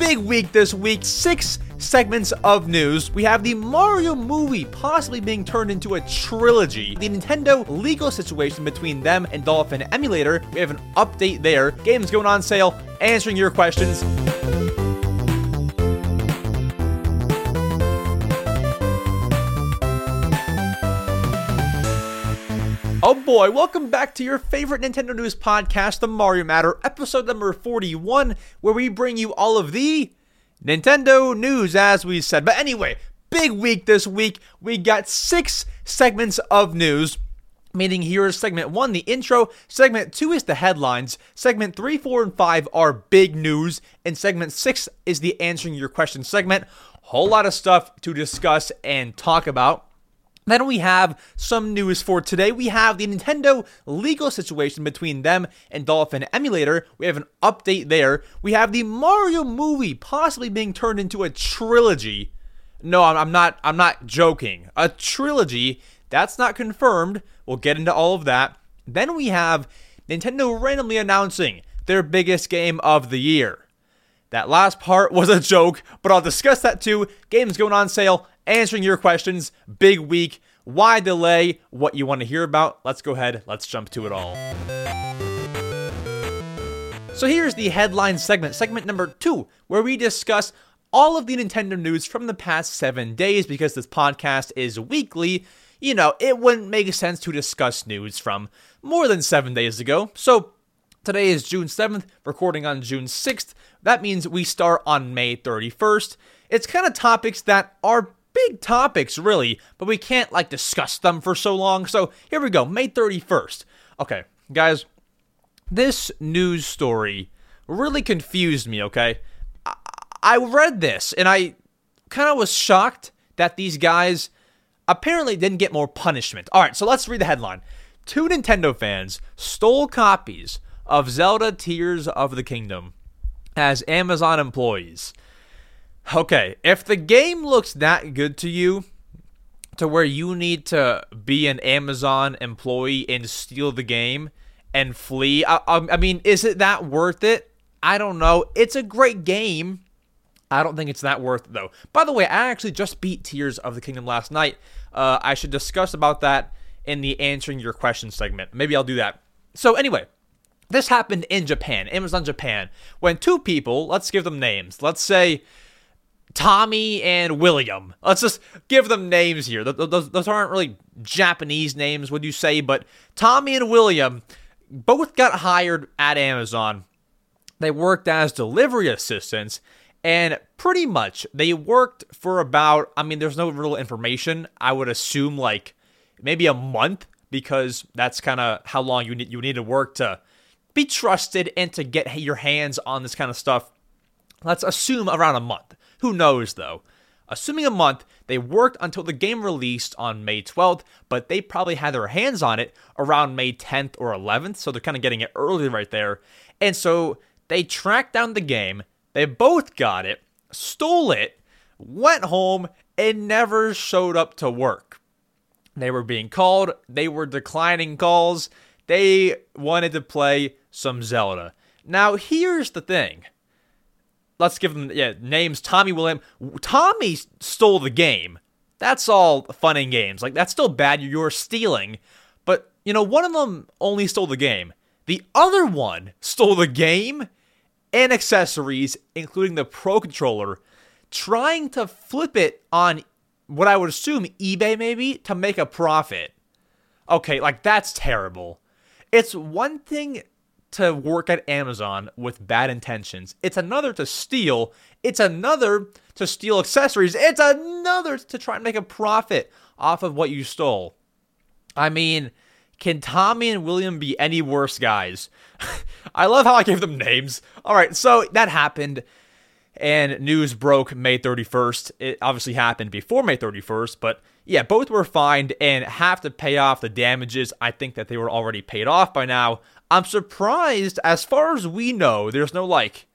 big week this week. Six segments of news. We have the Mario movie possibly being turned into a trilogy. The Nintendo legal situation between them and Dolphin Emulator. We have an update there. Games going on sale. Answering your questions. Oh boy, welcome back to your favorite Nintendo News podcast, the Mario Matter, episode number 41, where we bring you all of the Nintendo news, as we said. But anyway, big week this week. We got six segments of news. Meaning here is segment one, the intro. Segment two is the headlines. Segment three, four, and five are big news. And segment six is the answering your question segment. Whole lot of stuff to discuss and talk about. Then we have some news for today. We have the Nintendo legal situation between them and Dolphin Emulator. We have an update there. We have the Mario movie possibly being turned into a trilogy. No, I'm not I'm not joking. A trilogy. That's not confirmed. We'll get into all of that. Then we have Nintendo randomly announcing their biggest game of the year. That last part was a joke, but I'll discuss that too. Games going on sale answering your questions. Big week. Why delay? What you want to hear about? Let's go ahead. Let's jump to it all. So here's the headline segment, segment number two, where we discuss all of the Nintendo news from the past seven days because this podcast is weekly. You know, it wouldn't make sense to discuss news from more than seven days ago. So today is June 7th, recording on June 6th. That means we start on May 31st. It's kind of topics that are big topics, really, but we can't like discuss them for so long. So here we go, May 31st. Okay, guys, this news story really confused me, okay? I, I read this and I kind of was shocked that these guys apparently didn't get more punishment. All right, so let's read the headline. Two Nintendo fans stole copies of Zelda Tears of the Kingdom as Amazon employees. Okay, if the game looks that good to you, to where you need to be an Amazon employee and steal the game and flee, I, I, mean, is it that worth it? I don't know. It's a great game. I don't think it's that worth it, though. By the way, I actually just beat Tears of the Kingdom last night. Uh, I should discuss about that in the answering your question segment. Maybe I'll do that. So, anyway, this happened in Japan, Amazon Japan, when two people, let's give them names. Let's say Tommy and William. Let's just give them names here. Those, those aren't really Japanese names, would you say? But Tommy and William both got hired at Amazon. They worked as delivery assistants, and pretty much they worked for about, I mean, there's no real information. I would assume like maybe a month because that's kind of how long you need, you need to work to be trusted and to get your hands on this kind of stuff. Let's assume around a month. Who knows though? Assuming a month, they worked until the game released on May 12th, but they probably had their hands on it around May 10th or 11th, so they're kind of getting it early right there. And so they tracked down the game, they both got it, stole it, went home, and never showed up to work. They were being called, they were declining calls, they wanted to play some Zelda. Now, here's the thing let's give them yeah names. Tommy William. Tommy stole the game. That's all fun and games. Like that's still bad. You're stealing, but you know one of them only stole the game. The other one stole the game and accessories, including the Pro controller, trying to flip it on what I would assume eBay maybe to make a profit. Okay, like that's terrible. It's one thing to work at Amazon with bad intentions. It's another to steal. It's another to steal accessories. It's another to try and make a profit off of what you stole. I mean, can Tommy and William be any worse guys? I love how I gave them names. All right, so that happened and news broke May 31st. It obviously happened before May 31st, but yeah, both were fined and have to pay off the damages. I think that they were already paid off by now. I'm surprised, as far as we know, there's no like,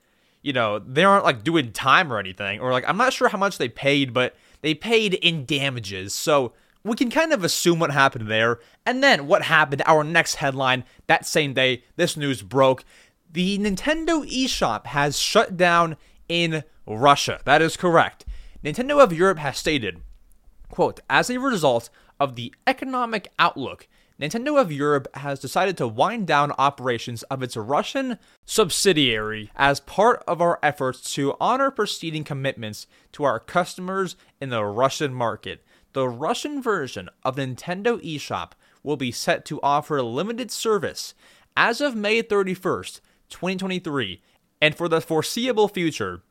you know, they aren't like doing time or anything, or like, I'm not sure how much they paid, but they paid in damages. So we can kind of assume what happened there. And then what happened, our next headline, that same day, this news broke. The Nintendo eShop has shut down in Russia. That is correct. Nintendo of Europe has stated, quote, as a result of the economic outlook, Nintendo of Europe has decided to wind down operations of its Russian subsidiary as part of our efforts to honor preceding commitments to our customers in the Russian market. The Russian version of Nintendo eShop will be set to offer limited service as of May 31st, 2023, and for the foreseeable future.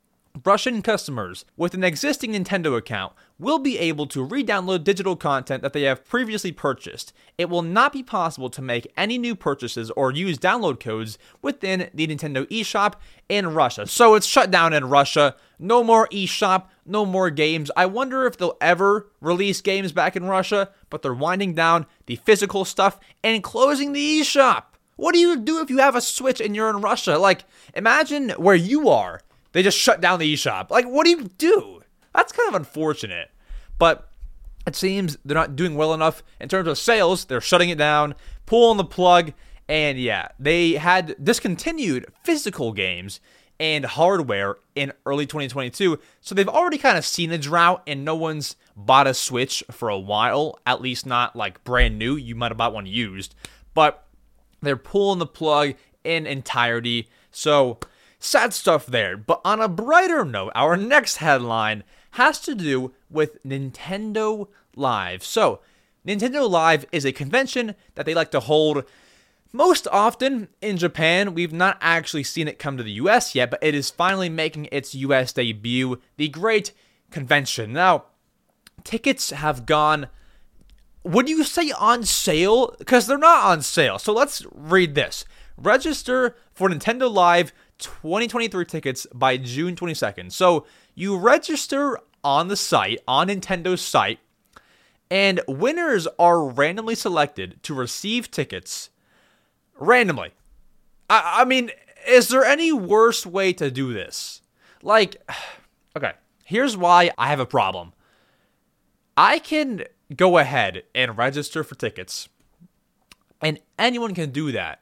Russian customers with an existing Nintendo account will be able to re download digital content that they have previously purchased. It will not be possible to make any new purchases or use download codes within the Nintendo eShop in Russia. So it's shut down in Russia. No more eShop, no more games. I wonder if they'll ever release games back in Russia, but they're winding down the physical stuff and closing the eShop. What do you do if you have a Switch and you're in Russia? Like, imagine where you are they just shut down the eShop. Like, what do you do? That's kind of unfortunate. But it seems they're not doing well enough in terms of sales. They're shutting it down, pulling the plug, and yeah, they had discontinued physical games and hardware in early 2022. So they've already kind of seen a drought, and no one's bought a Switch for a while, at least not like brand new. You might have bought one used, but they're pulling the plug in entirety. So Sad stuff there. But on a brighter note, our next headline has to do with Nintendo Live. So, Nintendo Live is a convention that they like to hold most often in Japan. We've not actually seen it come to the US yet, but it is finally making its US debut. The great convention. Now, tickets have gone would you say on sale? Because they're not on sale. So let's read this. Register for Nintendo Live 2023 tickets by June 22nd. So you register on the site, on Nintendo's site, and winners are randomly selected to receive tickets randomly. I, I mean, is there any worse way to do this? Like, okay, here's why I have a problem. I can go ahead and register for tickets, and anyone can do that,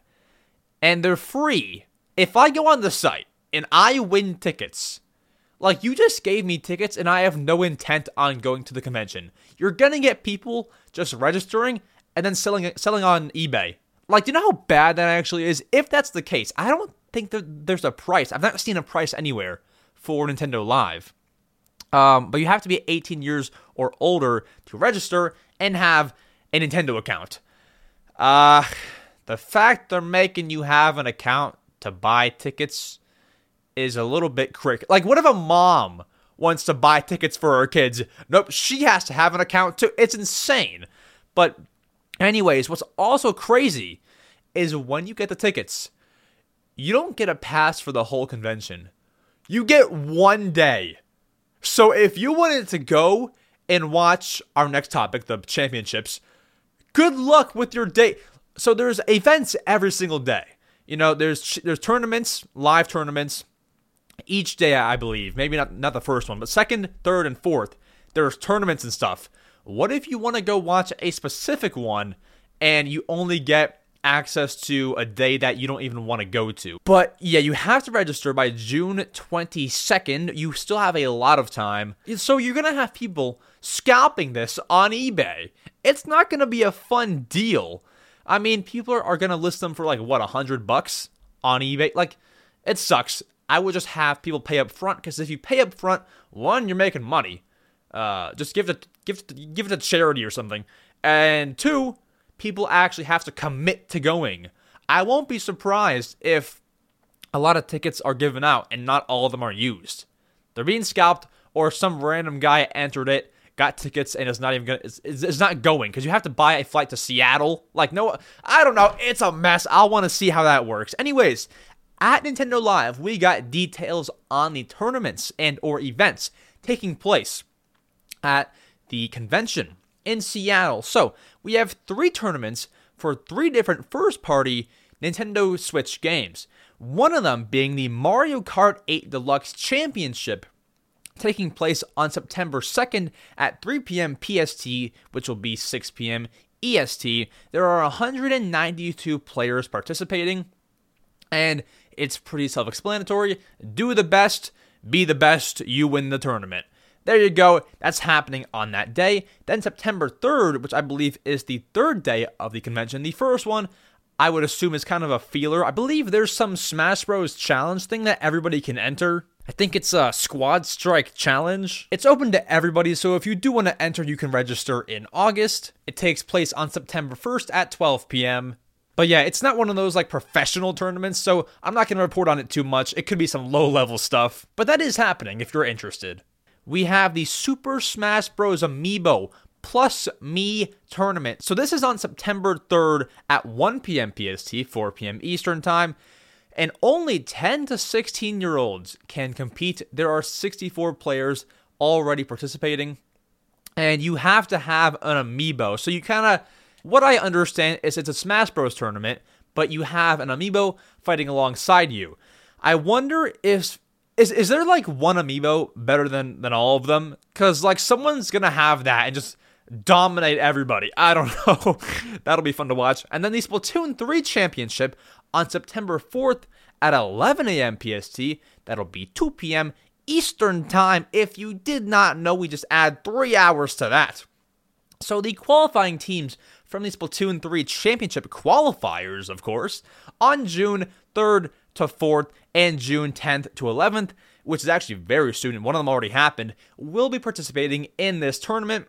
and they're free if I go on the site and I win tickets, like you just gave me tickets and I have no intent on going to the convention, you're gonna get people just registering and then selling selling on eBay. Like, do you know how bad that actually is? If that's the case, I don't think that there's a price. I've not seen a price anywhere for Nintendo Live. Um, but you have to be 18 years or older to register and have a Nintendo account. Uh, the fact they're making you have an account to buy tickets is a little bit crick. Like, what if a mom wants to buy tickets for her kids? Nope, she has to have an account too. It's insane. But, anyways, what's also crazy is when you get the tickets, you don't get a pass for the whole convention. You get one day. So, if you wanted to go and watch our next topic, the championships, good luck with your day. So, there's events every single day. You know, there's there's tournaments, live tournaments each day, I believe. Maybe not not the first one, but second, third, and fourth. There's tournaments and stuff. What if you want to go watch a specific one and you only get access to a day that you don't even want to go to. But yeah, you have to register by June 22nd. You still have a lot of time. So you're going to have people scalping this on eBay. It's not going to be a fun deal. I mean, people are, gonna list them for like what a hundred bucks on eBay. Like, it sucks. I would just have people pay up front because if you pay up front, one, you're making money. Uh, just give it, give it, give it to charity or something. And two, people actually have to commit to going. I won't be surprised if a lot of tickets are given out and not all of them are used. They're being scalped, or some random guy entered it got tickets and is not even gonna is, is not going because you have to buy a flight to Seattle. Like no, I don't know. It's a mess. I want to see how that works. Anyways, at Nintendo Live, we got details on the tournaments and or events taking place at the convention in Seattle. So we have three tournaments for three different first-party Nintendo Switch games. One of them being the Mario Kart 8 Deluxe Championship taking place on September 2nd at 3 p.m. PST, which will be 6 p.m. EST. There are 192 players participating, and it's pretty self explanatory. Do the best, be the best, you win the tournament. There you go. That's happening on that day. Then September 3rd, which I believe is the third day of the convention. The first one, I would assume, is kind of a feeler. I believe there's some Smash Bros. challenge thing that everybody can enter. I think it's a Squad Strike Challenge. It's open to everybody, so if you do want to enter, you can register in August. It takes place on September 1st at 12 p.m. But yeah, it's not one of those like professional tournaments, so I'm not going to report on it too much. It could be some low level stuff, but that is happening if you're interested. We have the Super Smash Bros. Amiibo Plus Me tournament. So this is on September 3rd at 1 p.m. PST, 4 p.m. Eastern Time. And only 10 to 16 year olds can compete. There are 64 players already participating. And you have to have an amiibo. So you kind of what I understand is it's a Smash Bros tournament, but you have an amiibo fighting alongside you. I wonder if is is there like one amiibo better than than all of them? Cuz like someone's to have that and just dominate everybody. I don't know. That'll be fun to watch. And then the Splatoon 3 championship on September 4th at 11 a.m. PST. That'll be 2 p.m. Eastern Time. If you did not know, we just add three hours to that. So the qualifying teams from the Splatoon 3 Championship qualifiers, of course, on June 3rd to 4th and June 10th to 11th, which is actually very soon, and one of them already happened, will be participating in this tournament.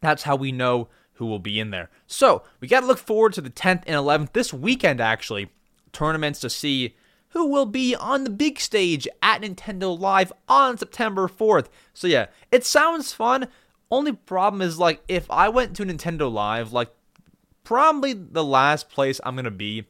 That's how we know who will be in there. So we got to look forward to the 10th and 11th this weekend, actually, tournaments to see who will be on the big stage at Nintendo Live on September 4th. So yeah, it sounds fun. Only problem is like if I went to Nintendo Live, like probably the last place I'm gonna be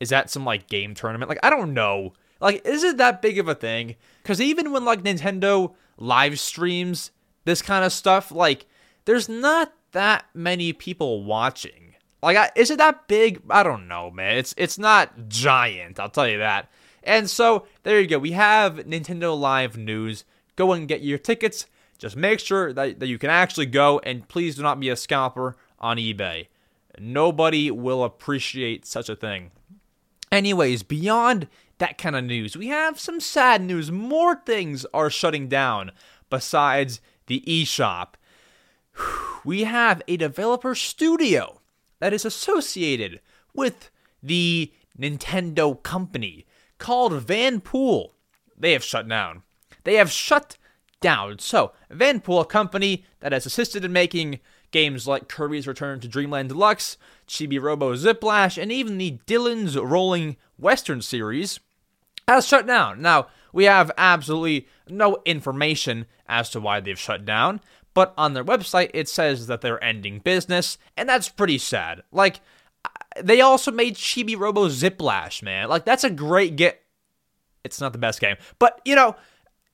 is at some like game tournament. Like I don't know. Like is it that big of a thing? Because even when like Nintendo live streams this kind of stuff, like there's not that many people watching. Like is it that big? I don't know, man. It's it's not giant. I'll tell you that. And so there you go. We have Nintendo Live news. Go and get your tickets. Just make sure that, that you can actually go and please do not be a scalper on eBay. Nobody will appreciate such a thing. Anyways, beyond that kind of news, we have some sad news. More things are shutting down besides the eShop. We have a developer studio that is associated with the Nintendo company called Vanpool. They have shut down. They have shut down. So, Vanpool, a company that has assisted in making Games like Kirby's Return to Dreamland Deluxe, Chibi Robo Ziplash, and even the Dillon's Rolling Western series has shut down. Now, we have absolutely no information as to why they've shut down, but on their website it says that they're ending business, and that's pretty sad. Like, they also made Chibi Robo Ziplash, man. Like, that's a great get. It's not the best game, but you know,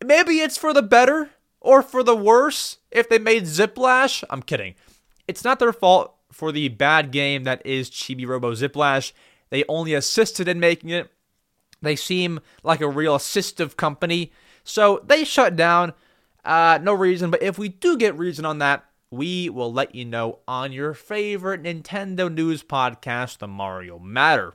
maybe it's for the better or for the worse if they made Ziplash. I'm kidding. It's not their fault for the bad game that is Chibi Robo Ziplash. They only assisted in making it. They seem like a real assistive company. So they shut down. Uh, no reason, but if we do get reason on that, we will let you know on your favorite Nintendo news podcast, The Mario Matter.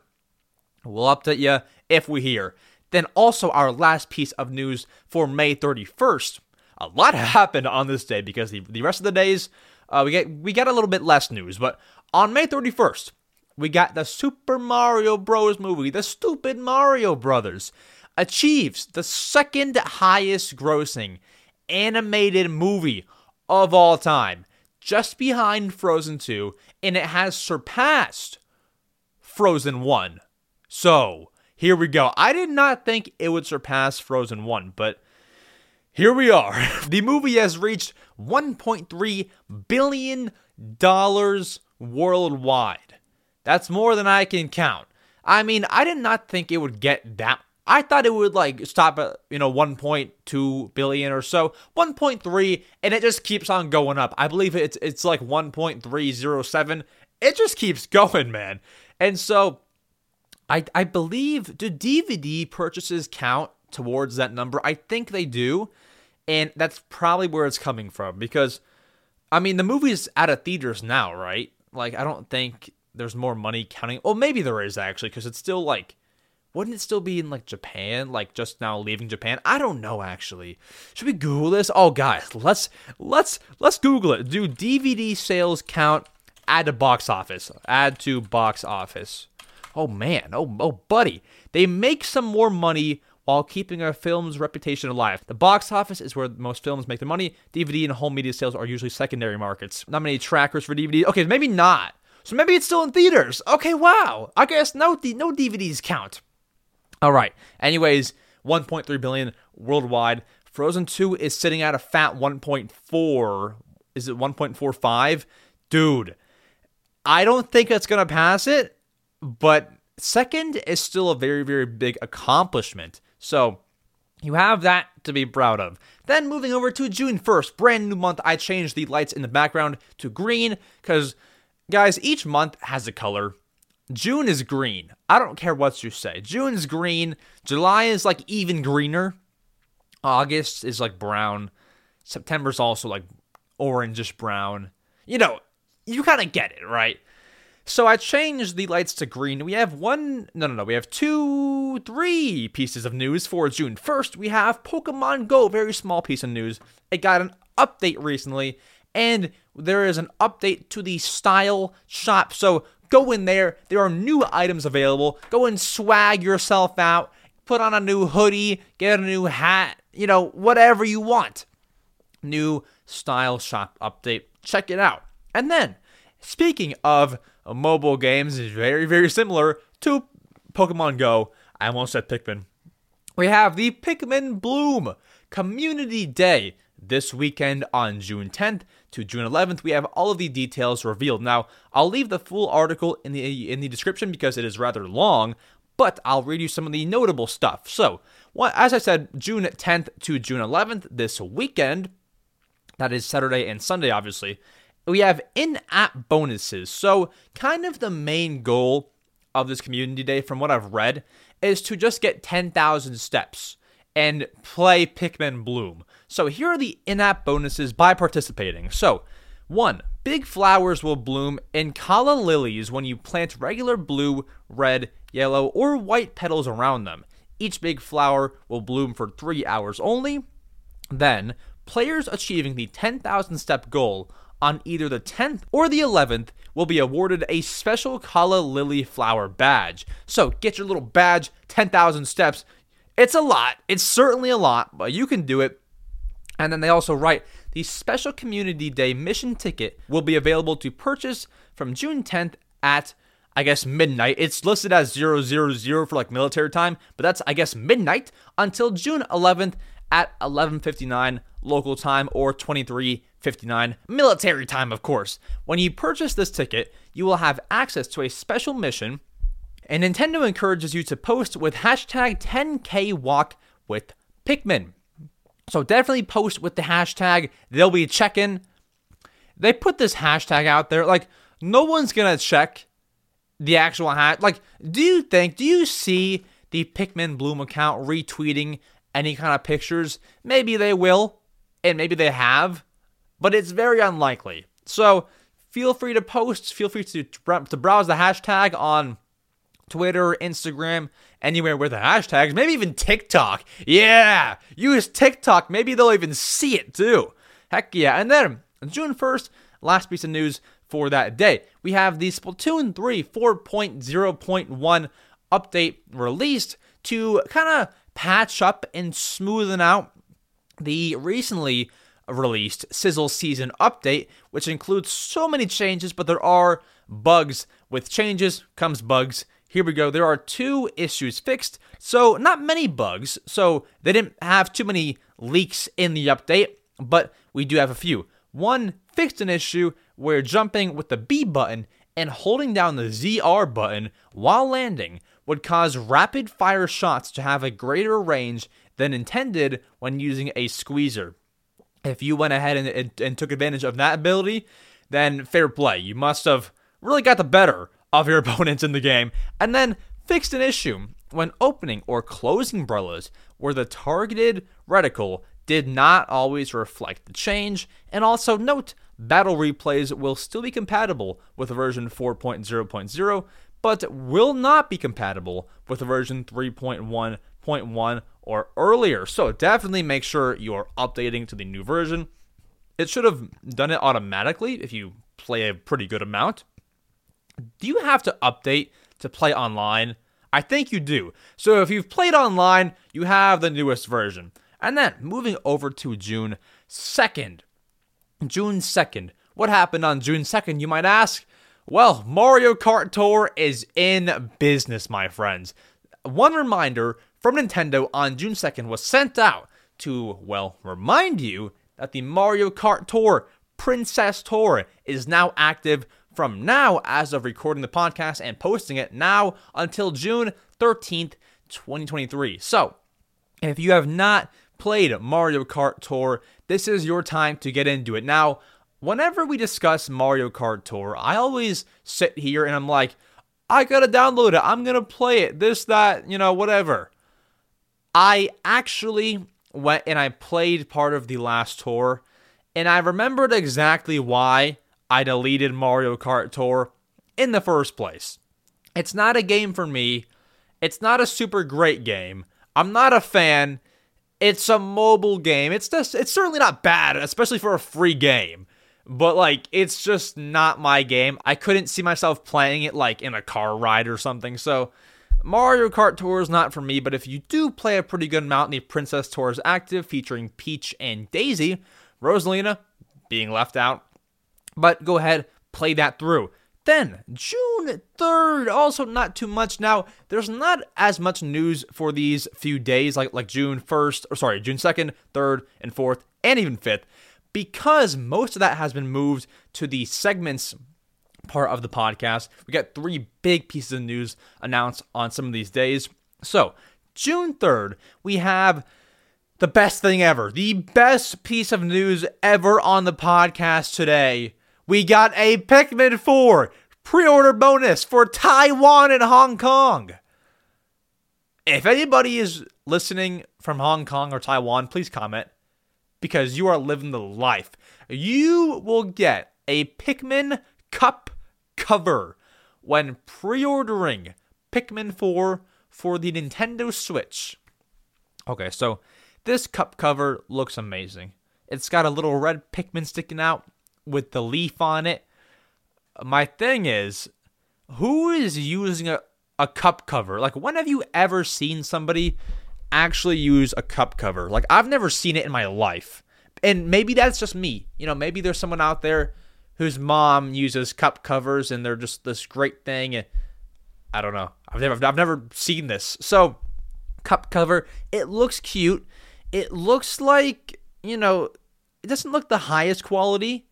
We'll update you if we hear. Then, also, our last piece of news for May 31st a lot happened on this day because the, the rest of the days uh, we get we got a little bit less news. But on May 31st, we got the Super Mario Bros. movie, the Stupid Mario Brothers, achieves the second highest grossing animated movie of all time, just behind Frozen 2, and it has surpassed Frozen 1. So, here we go. I did not think it would surpass Frozen 1, but here we are. The movie has reached $1.3 billion worldwide. That's more than I can count. I mean, I did not think it would get that. I thought it would like stop at, you know, 1.2 billion or so, 1.3, and it just keeps on going up. I believe it's it's like 1.307. It just keeps going, man. And so I I believe do DVD purchases count towards that number? I think they do. And that's probably where it's coming from because, I mean, the movie's out of theaters now, right? Like, I don't think there's more money counting. Well, maybe there is actually because it's still like, wouldn't it still be in like Japan, like just now leaving Japan? I don't know actually. Should we Google this? Oh guys, let's let's let's Google it. Do DVD sales count add to box office? Add to box office. Oh man, oh oh buddy. They make some more money while keeping a film's reputation alive. The box office is where most films make their money. DVD and home media sales are usually secondary markets. Not many trackers for DVD. Okay, maybe not. So maybe it's still in theaters. Okay, wow. I guess no no DVDs count. All right. Anyways, 1.3 billion worldwide. Frozen 2 is sitting at a fat 1.4. Is it 1.45? Dude, I don't think it's going to pass it, but second is still a very, very big accomplishment. So you have that to be proud of. Then moving over to June 1st, brand new month, I changed the lights in the background to green because, guys, each month has a color. June is green. I don't care what you say. June is green. July is like even greener. August is like brown. September's also like orangish brown. You know, you kind of get it, right? So I changed the lights to green. We have one, no, no, no, we have two, three pieces of news for June 1st. We have Pokemon Go, very small piece of news. It got an update recently, and there is an update to the style shop. So go in there. There are new items available. Go and swag yourself out. Put on a new hoodie, get a new hat, you know, whatever you want. New style shop update. Check it out. And then, speaking of mobile games is very, very similar to Pokemon Go. I almost said Pikmin. We have the Pikmin Bloom Community Day this weekend on June 10th to June 11th. We have all of the details revealed. Now, I'll leave the full article in the in the description because it is rather long, but I'll read you some of the notable stuff. So, as I said, June 10th to June 11th this weekend. That is Saturday and Sunday, obviously we have in app bonuses. So, kind of the main goal of this community day, from what I've read, is to just get 10,000 steps and play Pikmin Bloom. So, here are the in app bonuses by participating. So, one, big flowers will bloom in calla lilies when you plant regular blue, red, yellow, or white petals around them. Each big flower will bloom for three hours only. Then, players achieving the 10,000 step goal on either the 10th or the 11th will be awarded a special Calla Lily Flower badge. So get your little badge, 10,000 steps. It's a lot. It's certainly a lot, but you can do it. And then they also write the special Community Day mission ticket will be available to purchase from June 10th at I guess midnight. It's listed as 000 for like military time, but that's I guess midnight until June 11th at 11:59 local time or 23:59 military time of course. When you purchase this ticket, you will have access to a special mission and Nintendo encourages you to post with hashtag 10k walk with Pikmin. So definitely post with the hashtag. They'll be checking. They put this hashtag out there. Like, no one's gonna check the actual hat. Like, do you think, do you see the Pikmin Bloom account retweeting any kind of pictures. Maybe they will, and maybe they have, but it's very unlikely. So feel free to post, feel free to, to browse the hashtag on Twitter, Instagram, anywhere with the hashtags, maybe even TikTok. Yeah, use TikTok. Maybe they'll even see it too. Heck yeah. And then June 1st, last piece of news for that day. We have the Splatoon 3 4.0.1 update released to kind of patch up and smoothen out the recently released Sizzle Season update, which includes so many changes, but there are bugs. With changes comes bugs. Here we go. There are two issues fixed, so not many bugs. So they didn't have too many leaks in the update, but we do have a few. One fixed an issue where jumping with the B button and holding down the ZR button while landing would cause rapid fire shots to have a greater range than intended when using a squeezer. If you went ahead and, and, and, took advantage of that ability, then fair play. You must have really got the better of your opponents in the game, and then fixed an issue when opening or closing umbrellas where the targeted reticle did not always reflect the change, and also note battle replays will still be compatible with version 4.0.0, but will not be compatible with version 3.1.1 or earlier. So definitely make sure you're updating to the new version. It should have done it automatically if you play a pretty good amount. Do you have to update to play online? I think you do. So if you've played online, you have the newest version. And then moving over to June 2nd. June 2nd. What happened on June 2nd, you might ask? Well, Mario Kart Tour is in business, my friends. One reminder from Nintendo on June 2nd was sent out to, well, remind you that the Mario Kart Tour Princess Tour is now active from now, as of recording the podcast and posting it now until June 13th, 2023. So, if you have not played Mario Kart Tour, this is your time to get into it. Now, whenever we discuss Mario Kart Tour, I always sit here and I'm like, I gotta download it. I'm gonna play it. This, that, you know, whatever. I actually went and I played part of the last tour, and I remembered exactly why I deleted Mario Kart Tour in the first place. It's not a game for me. It's not a super great game. I'm not a fan. It's a mobile game. It's just it's certainly not bad, especially for a free game. But like it's just not my game. I couldn't see myself playing it like in a car ride or something. So Mario Kart Tour is not for me, but if you do play a pretty good amount, the Princess Tour is active, featuring Peach and Daisy, Rosalina being left out. But go ahead, play that through. Then, June 3rd, also not too much. Now, there's not as much news for these few days, like, like June 1st, or sorry, June 2nd, 3rd, and 4th, and even 5th, because most of that has been moved to the segments part of the podcast. We got three big pieces of news announced on some of these days. So, June 3rd, we have the best thing ever, the best piece of news ever on the podcast today we got a Pikmin 4 pre order bonus for Taiwan and Hong Kong. If anybody is listening from Hong Kong or Taiwan, please comment because you are living the life. You will get a Pikmin cup cover when pre ordering Pikmin 4 for the Nintendo Switch. Okay, so this cup cover looks amazing. It's got a little red Pikmin sticking out with the leaf on it. My thing is, who is using a, a cup cover? Like, when have you ever seen somebody actually use a cup cover? Like, I've never seen it in my life. And maybe that's just me. You know, maybe there's someone out there whose mom uses cup covers and they're just this great thing. I don't know. I've never I've never seen this. So, cup cover, it looks cute. It looks like, you know, it doesn't look the highest quality, it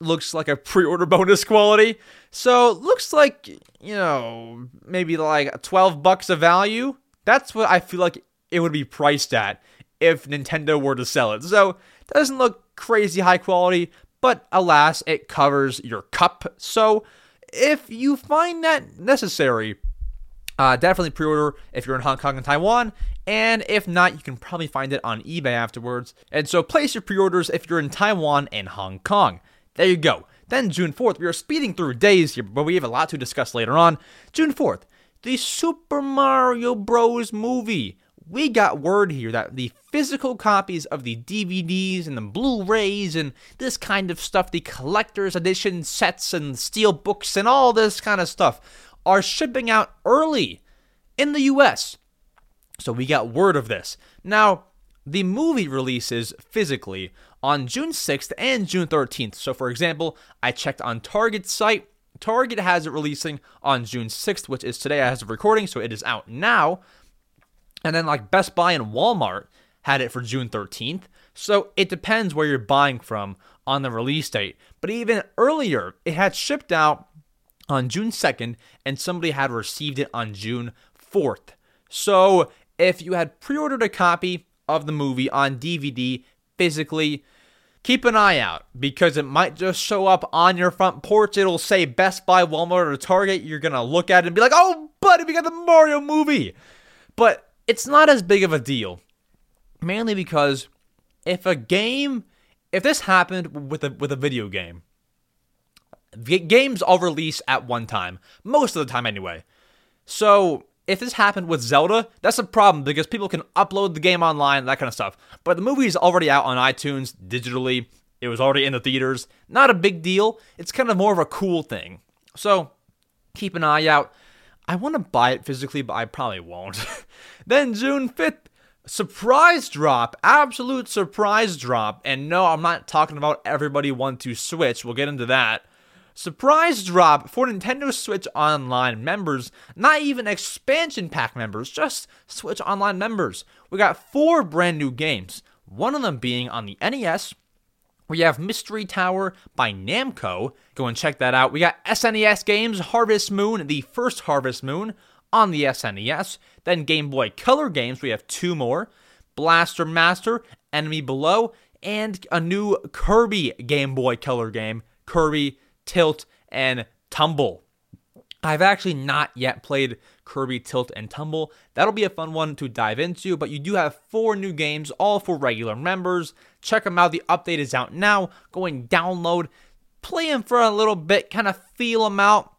looks like a pre-order bonus quality. So looks like, you know, maybe like 12 bucks of value. That's what I feel like it would be priced at if Nintendo were to sell it. So doesn't look crazy high quality, but alas, it covers your cup. So if you find that necessary, uh, definitely pre-order if you're in Hong Kong and Taiwan, and if not, you can probably find it on eBay afterwards. And so place your pre-orders if you're in Taiwan and Hong Kong. There you go. Then June 4th, we are speeding through days here, but we have a lot to discuss later on. June 4th, the Super Mario Bros. movie. We got word here that the physical copies of the DVDs and the Blu-rays and this kind of stuff, the collector's edition sets and steel books and all this kind of stuff are shipping out early in the US. So we got word of this. Now, the movie releases physically on June 6th and June 13th. So, for example, I checked on Target's site. Target has it releasing on June 6th, which is today as of recording, so it is out now. And then, like Best Buy and Walmart had it for June 13th. So, it depends where you're buying from on the release date. But even earlier, it had shipped out on June 2nd, and somebody had received it on June 4th. So if you had pre ordered a copy of the movie on DVD physically, keep an eye out because it might just show up on your front porch. It'll say Best Buy, Walmart, or Target. You're going to look at it and be like, oh, buddy, we got the Mario movie. But it's not as big of a deal, mainly because if a game, if this happened with a, with a video game, games all release at one time, most of the time anyway. So if this happened with Zelda, that's a problem because people can upload the game online, that kind of stuff. But the movie is already out on iTunes digitally. It was already in the theaters. Not a big deal. It's kind of more of a cool thing. So keep an eye out. I want to buy it physically, but I probably won't. then June 5th, surprise drop, absolute surprise drop. And no, I'm not talking about Everybody 1-2 Switch. We'll get into that. Surprise drop for Nintendo Switch Online members, not even expansion pack members, just Switch Online members. We got four brand new games, one of them being on the NES. We have Mystery Tower by Namco. Go and check that out. We got SNES games, Harvest Moon, the first Harvest Moon on the SNES. Then Game Boy Color games, we have two more Blaster Master, Enemy Below, and a new Kirby Game Boy Color game, Kirby Tilt, and Tumble. I've actually not yet played Kirby Tilt and Tumble. That'll be a fun one to dive into, but you do have four new games, all for regular members. Check them out. The update is out now. Go and download, play them for a little bit, kind of feel them out.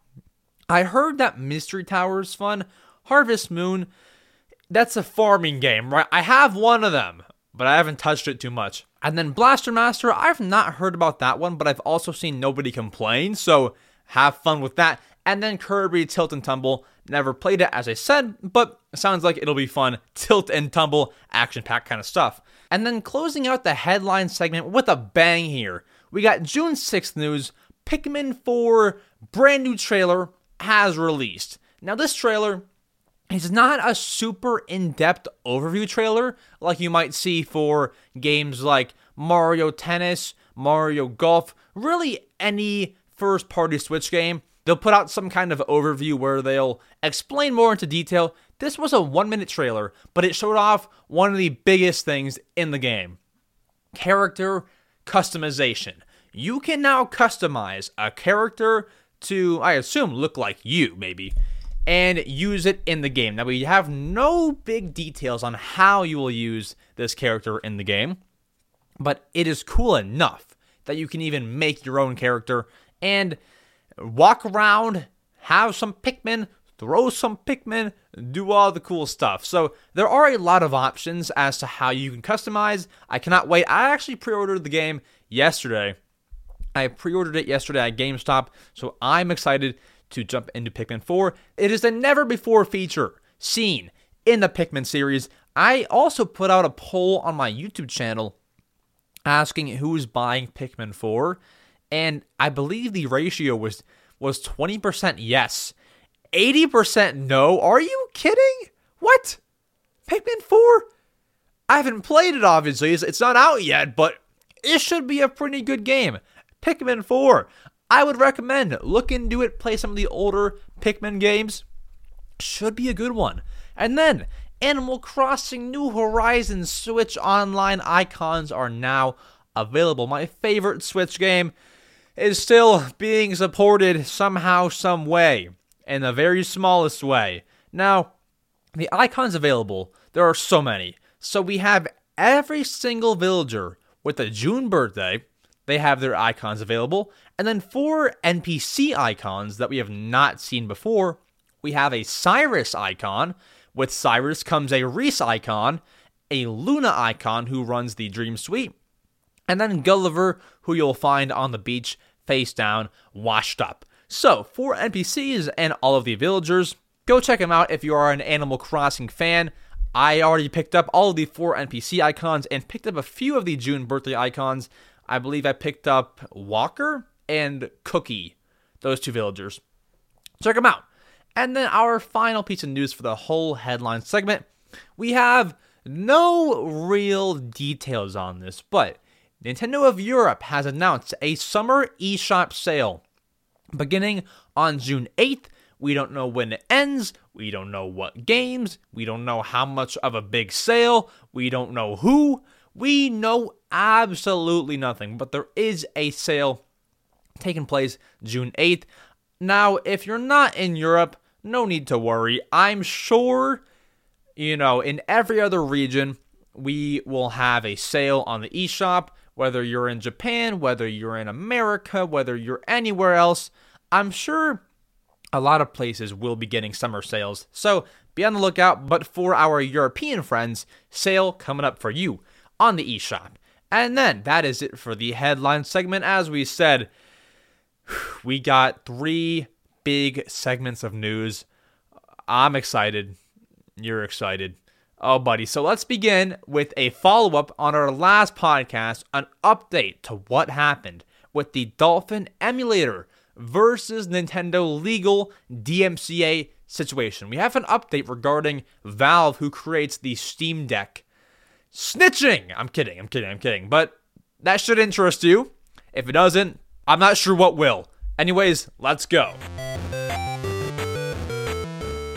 I heard that Mystery Tower is fun. Harvest Moon, that's a farming game, right? I have one of them, but I haven't touched it too much. And then Blaster Master, I've not heard about that one, but I've also seen nobody complain, so have fun with that. And then Kirby Tilt and Tumble, never played it as I said, but sounds like it'll be fun. Tilt and tumble, action pack kind of stuff. And then closing out the headline segment with a bang here. We got June 6th news Pikmin 4 brand new trailer has released. Now, this trailer it's not a super in depth overview trailer like you might see for games like Mario Tennis, Mario Golf, really any first party Switch game. They'll put out some kind of overview where they'll explain more into detail. This was a one minute trailer, but it showed off one of the biggest things in the game character customization. You can now customize a character to, I assume, look like you, maybe and use it in the game. Now, we have no big details on how you will use this character in the game, but it is cool enough that you can even make your own character and walk around, have some Pikmin, throw some Pikmin, do all the cool stuff. So, there are a lot of options as to how you can customize. I cannot wait. I actually pre ordered the game yesterday. I pre ordered it yesterday at GameStop, so I'm excited to jump into Pikmin 4. It is a never before feature seen in the Pikmin series. I also put out a poll on my YouTube channel asking who's buying Pikmin 4, and I believe the ratio was was 20% yes, 80% no. Are you kidding? What? Pikmin 4? I haven't played it obviously. It's not out yet, but it should be a pretty good game. Pikmin 4. I would recommend look into it, play some of the older Pikmin games. Should be a good one. And then Animal Crossing New Horizons Switch Online icons are now available. My favorite Switch game is still being supported somehow, some way, in the very smallest way. Now, the icons available, there are so many. So we have every single villager with a June birthday they have their icons available. And then for NPC icons that we have not seen before, we have a Cyrus icon. With Cyrus comes a Reese icon, a Luna icon who runs the Dream Suite, and then Gulliver, who you'll find on the beach face down, washed up. So, for NPCs and all of the villagers, go check them out if you are an Animal Crossing fan. I already picked up all of the four NPC icons and picked up a few of the June birthday icons. I believe I picked up Walker and Cookie, those two villagers. Check them out. And then our final piece of news for the whole headline segment we have no real details on this, but Nintendo of Europe has announced a summer eShop sale beginning on June 8th. We don't know when it ends. We don't know what games. We don't know how much of a big sale. We don't know who. We know absolutely nothing, but there is a sale taking place June 8th. Now, if you're not in Europe, no need to worry. I'm sure, you know, in every other region, we will have a sale on the eShop whether you're in Japan, whether you're in America, whether you're anywhere else, I'm sure a lot of places will be getting summer sales. So be on the lookout. But for our European friends, sale coming up for you on the eShop. And then that is it for the headline segment. As we said, we got three big segments of news. I'm excited. You're excited. Oh, buddy. So let's begin with a follow up on our last podcast, an update to what happened with the Dolphin emulator versus Nintendo legal DMCA situation. We have an update regarding Valve, who creates the Steam Deck. Snitching! I'm kidding, I'm kidding, I'm kidding. But that should interest you. If it doesn't, I'm not sure what will. Anyways, let's go.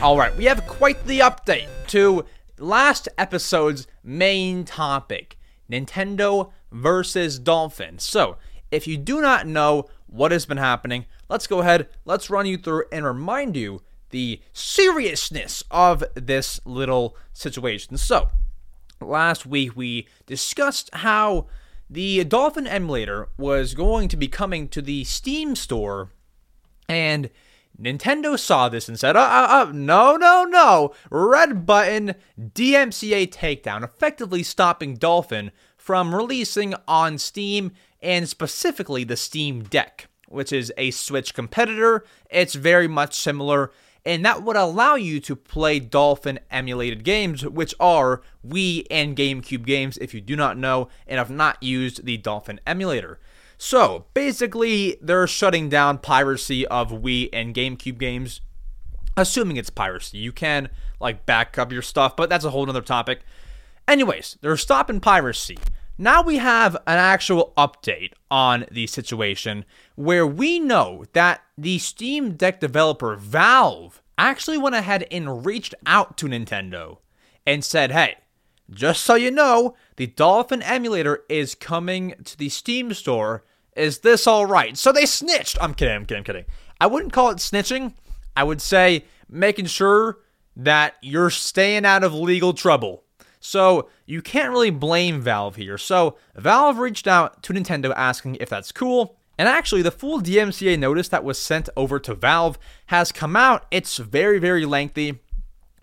Alright, we have quite the update to last episode's main topic Nintendo versus Dolphin. So, if you do not know what has been happening, let's go ahead, let's run you through and remind you the seriousness of this little situation. So, last week we discussed how the Dolphin emulator was going to be coming to the Steam store, and Nintendo saw this and said, uh, uh, uh, no, no, no, red button, DMCA takedown, effectively stopping Dolphin from releasing on Steam and specifically the Steam Deck, which is a Switch competitor. It's very much similar and that would allow you to play Dolphin emulated games, which are Wii and GameCube games if you do not know and have not used the Dolphin emulator. So basically, they're shutting down piracy of Wii and GameCube games, assuming it's piracy. You can like back up your stuff, but that's a whole other topic. Anyways, they're stopping piracy. Now we have an actual update on the situation where we know that the Steam Deck developer Valve actually went ahead and reached out to Nintendo and said, hey, just so you know, the Dolphin emulator is coming to the Steam store. Is this all right? So they snitched. I'm kidding, I'm kidding, I'm kidding. I wouldn't call it snitching. I would say making sure that you're staying out of legal trouble. So you can't really blame Valve here. So Valve reached out to Nintendo asking if that's cool. And actually, the full DMCA notice that was sent over to Valve has come out. It's very, very lengthy,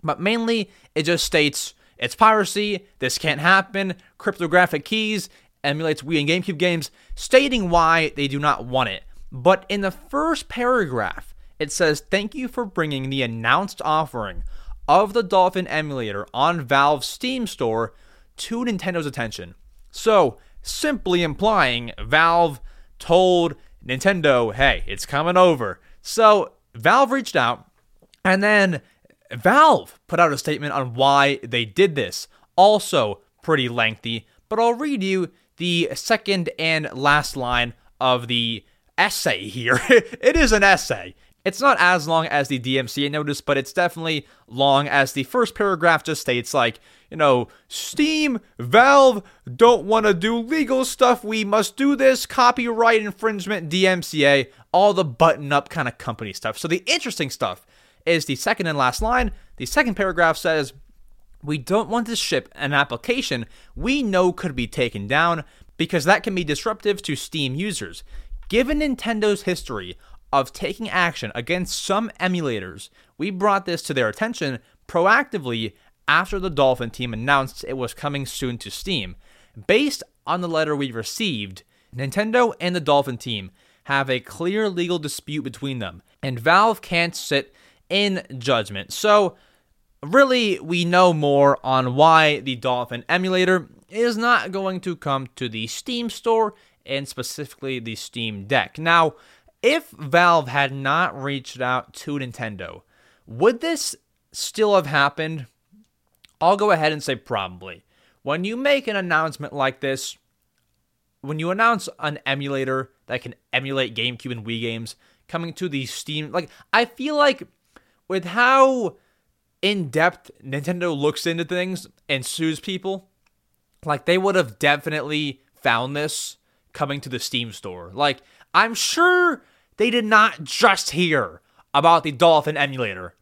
but mainly it just states it's piracy, this can't happen, cryptographic keys, emulates Wii and GameCube games, stating why they do not want it. But in the first paragraph, it says, Thank you for bringing the announced offering of the Dolphin emulator on Valve's Steam store to Nintendo's attention. So, simply implying Valve told Nintendo, hey, it's coming over. So, Valve reached out, and then Valve put out a statement on why they did this. Also, pretty lengthy, but I'll read you the second and last line of the essay here. it is an essay. It's not as long as the DMCA notice, but it's definitely long as the first paragraph just states, like, you know, Steam, Valve don't want to do legal stuff. We must do this, copyright infringement, DMCA, all the button up kind of company stuff. So the interesting stuff is the second and last line. The second paragraph says, we don't want to ship an application we know could be taken down because that can be disruptive to Steam users. Given Nintendo's history of taking action against some emulators, we brought this to their attention proactively after the Dolphin team announced it was coming soon to Steam. Based on the letter we received, Nintendo and the Dolphin team have a clear legal dispute between them, and Valve can't sit in judgment. So, really, we know more on why the Dolphin emulator is not going to come to the Steam store and specifically the Steam Deck. Now, if Valve had not reached out to Nintendo, would this still have happened? I'll go ahead and say probably. When you make an announcement like this, when you announce an emulator that can emulate GameCube and Wii games coming to the Steam, like I feel like with how in depth Nintendo looks into things and sues people, like they would have definitely found this coming to the Steam store. Like I'm sure they did not just hear about the Dolphin emulator.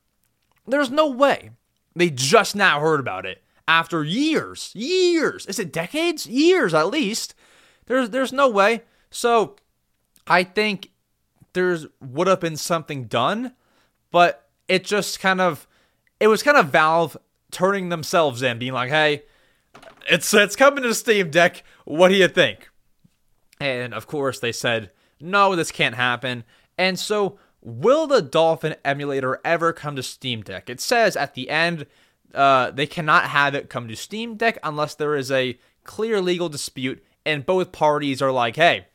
There's no way they just now heard about it after years, years. Is it decades? Years at least. There's there's no way. So I think there's would have been something done, but it just kind of it was kind of Valve turning themselves in, being like, "Hey, it's it's coming to Steam Deck. What do you think?" And of course, they said, "No, this can't happen." And so, will the Dolphin emulator ever come to Steam Deck? It says at the end uh, they cannot have it come to Steam Deck unless there is a clear legal dispute and both parties are like, "Hey,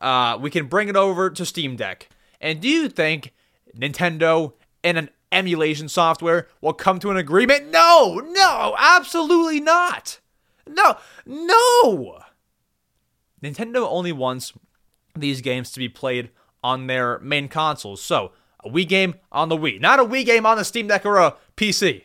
uh, we can bring it over to Steam Deck." And do you think Nintendo and an emulation software will come to an agreement? No, no, absolutely not. No, no. Nintendo only wants these games to be played on their main consoles. So, a Wii game on the Wii, not a Wii game on the Steam Deck or a PC.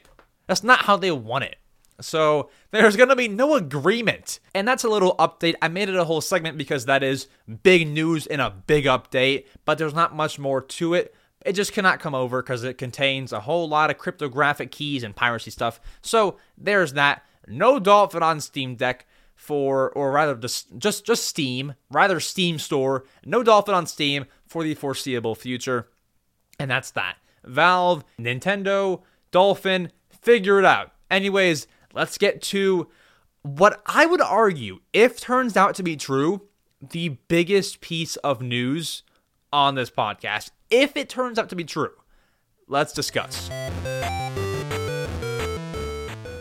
That's not how they want it. So, there's going to be no agreement. And that's a little update. I made it a whole segment because that is big news in a big update, but there's not much more to it. It just cannot come over because it contains a whole lot of cryptographic keys and piracy stuff. So, there's that. No Dolphin on Steam Deck for, or rather just, just just Steam, rather Steam Store. No Dolphin on Steam for the foreseeable future, and that's that. Valve, Nintendo, Dolphin, figure it out. Anyways, let's get to what I would argue, if turns out to be true, the biggest piece of news on this podcast. If it turns out to be true, let's discuss.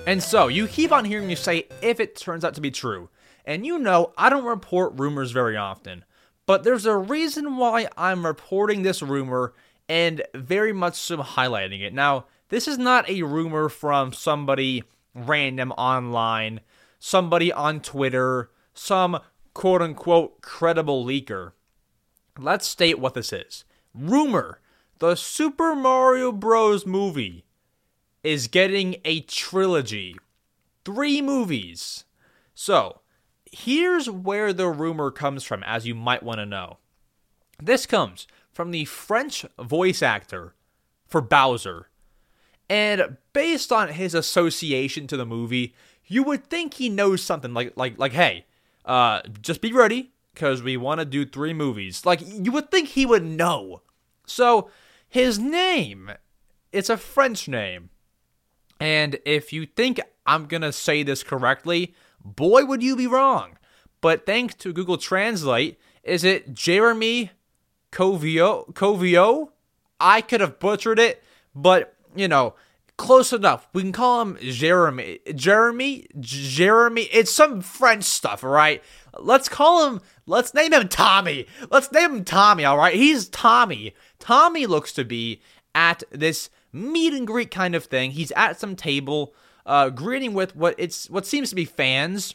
And so, you keep on hearing me say if it turns out to be true. And you know, I don't report rumors very often. But there's a reason why I'm reporting this rumor and very much so highlighting it. Now, this is not a rumor from somebody random online, somebody on Twitter, some quote unquote credible leaker. Let's state what this is. Rumor the Super Mario Bros. movie is getting a trilogy. Three movies. So, here's where the rumor comes from, as you might want to know. This comes from the French voice actor for Bowser. And based on his association to the movie, you would think he knows something like like like hey, uh just be ready cuz we want to do 3 movies. Like you would think he would know. So, his name it's a French name. And if you think I'm going to say this correctly, boy, would you be wrong. But thanks to Google Translate, is it Jeremy Covio? Covio? I could have butchered it, but you know, close enough. We can call him Jeremy. Jeremy? Jeremy? It's some French stuff, all right? Let's call him, let's name him Tommy. Let's name him Tommy, all right? He's Tommy. Tommy looks to be at this meet and greet kind of thing. He's at some table, uh, greeting with what it's what seems to be fans.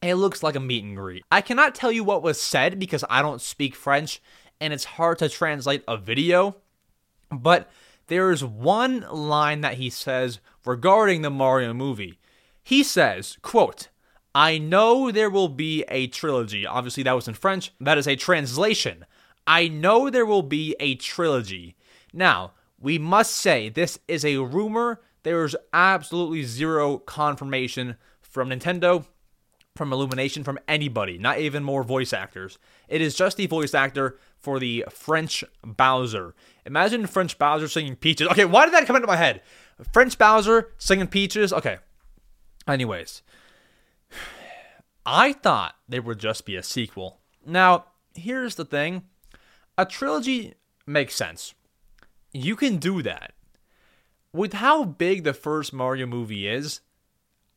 It looks like a meet and greet. I cannot tell you what was said because I don't speak French and it's hard to translate a video. But there is one line that he says regarding the Mario movie. He says, quote, I know there will be a trilogy. Obviously, that was in French. That is a translation. I know there will be a trilogy. Now, we must say this is a rumor. There is absolutely zero confirmation from Nintendo, from Illumination, from anybody, not even more voice actors. It is just the voice actor for the French Bowser. Imagine French Bowser singing Peaches. Okay, why did that come into my head? French Bowser singing Peaches? Okay. Anyways, I thought there would just be a sequel. Now, here's the thing a trilogy makes sense you can do that. With how big the first Mario movie is,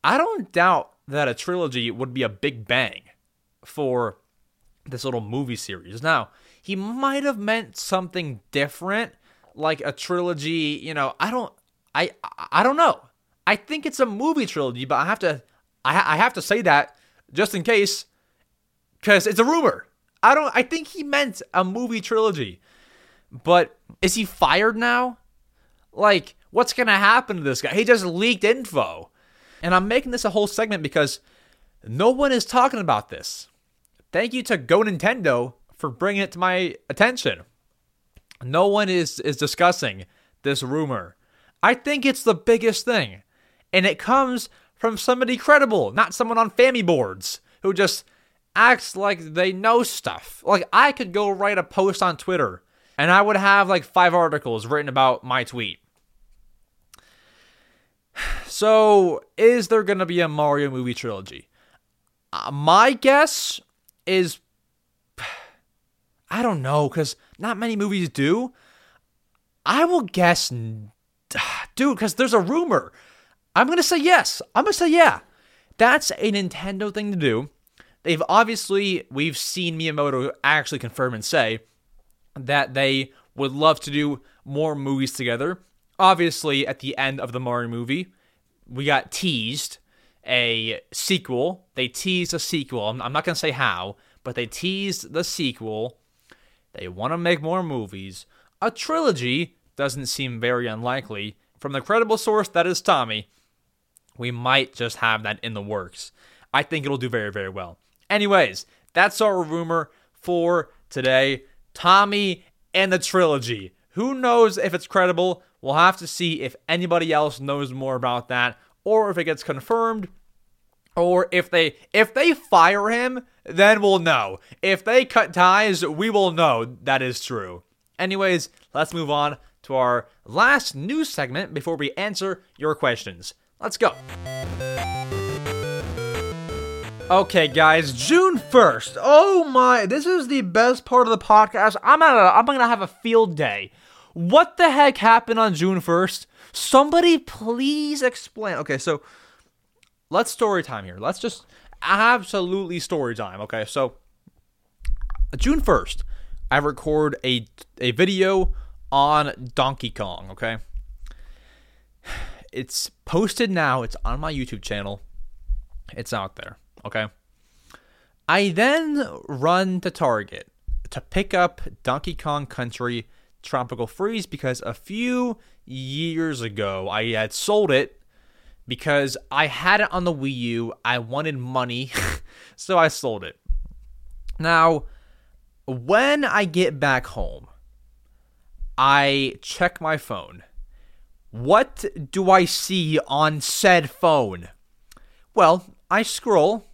I don't doubt that a trilogy would be a big bang for this little movie series. Now, he might have meant something different, like a trilogy, you know, I don't I I don't know. I think it's a movie trilogy, but I have to I, I have to say that just in case cuz it's a rumor. I don't I think he meant a movie trilogy. But is he fired now? Like, what's going to happen to this guy? He just leaked info. And I'm making this a whole segment because no one is talking about this. Thank you to Go Nintendo for bringing it to my attention. No one is is discussing this rumor. I think it's the biggest thing. And it comes from somebody credible, not someone on Famiboards who just acts like they know stuff. Like I could go write a post on Twitter and I would have like five articles written about my tweet. So, is there going to be a Mario movie trilogy? Uh, my guess is I don't know cuz not many movies do. I will guess dude cuz there's a rumor. I'm going to say yes. I'm going to say yeah. That's a Nintendo thing to do. They've obviously, we've seen Miyamoto actually confirm and say that they would love to do more movies together. Obviously, at the end of the Mario movie, we got teased a sequel. They teased a sequel. I'm, not going to say how, but they teased the sequel. They want to make more movies. A trilogy doesn't seem very unlikely. From the credible source that is Tommy, we might just have that in the works. I think it'll do very, very well. Anyways, that's our rumor for today. Tommy and the trilogy. Who knows if it's credible? We'll have to see if anybody else knows more about that or if it gets confirmed or if they if they fire him, then we'll know. If they cut ties, we will know that is true. Anyways, let's move on to our last news segment before we answer your questions. Let's go. Okay, guys, June 1st. Oh my, this is the best part of the podcast. I'm at a, I'm to have a field day. What the heck happened on June 1st? Somebody please explain. Okay, so let's story time here. Let's just absolutely story time. Okay, so June 1st, I record a a video on Donkey Kong, okay? It's posted now. It's on my YouTube channel. It's out there. Okay. I then run to Target to pick up Donkey Kong Country Tropical Freeze because a few years ago I had sold it because I had it on the Wii U. I wanted money, so I sold it. Now, when I get back home, I check my phone what do I see on said phone? Well, I scroll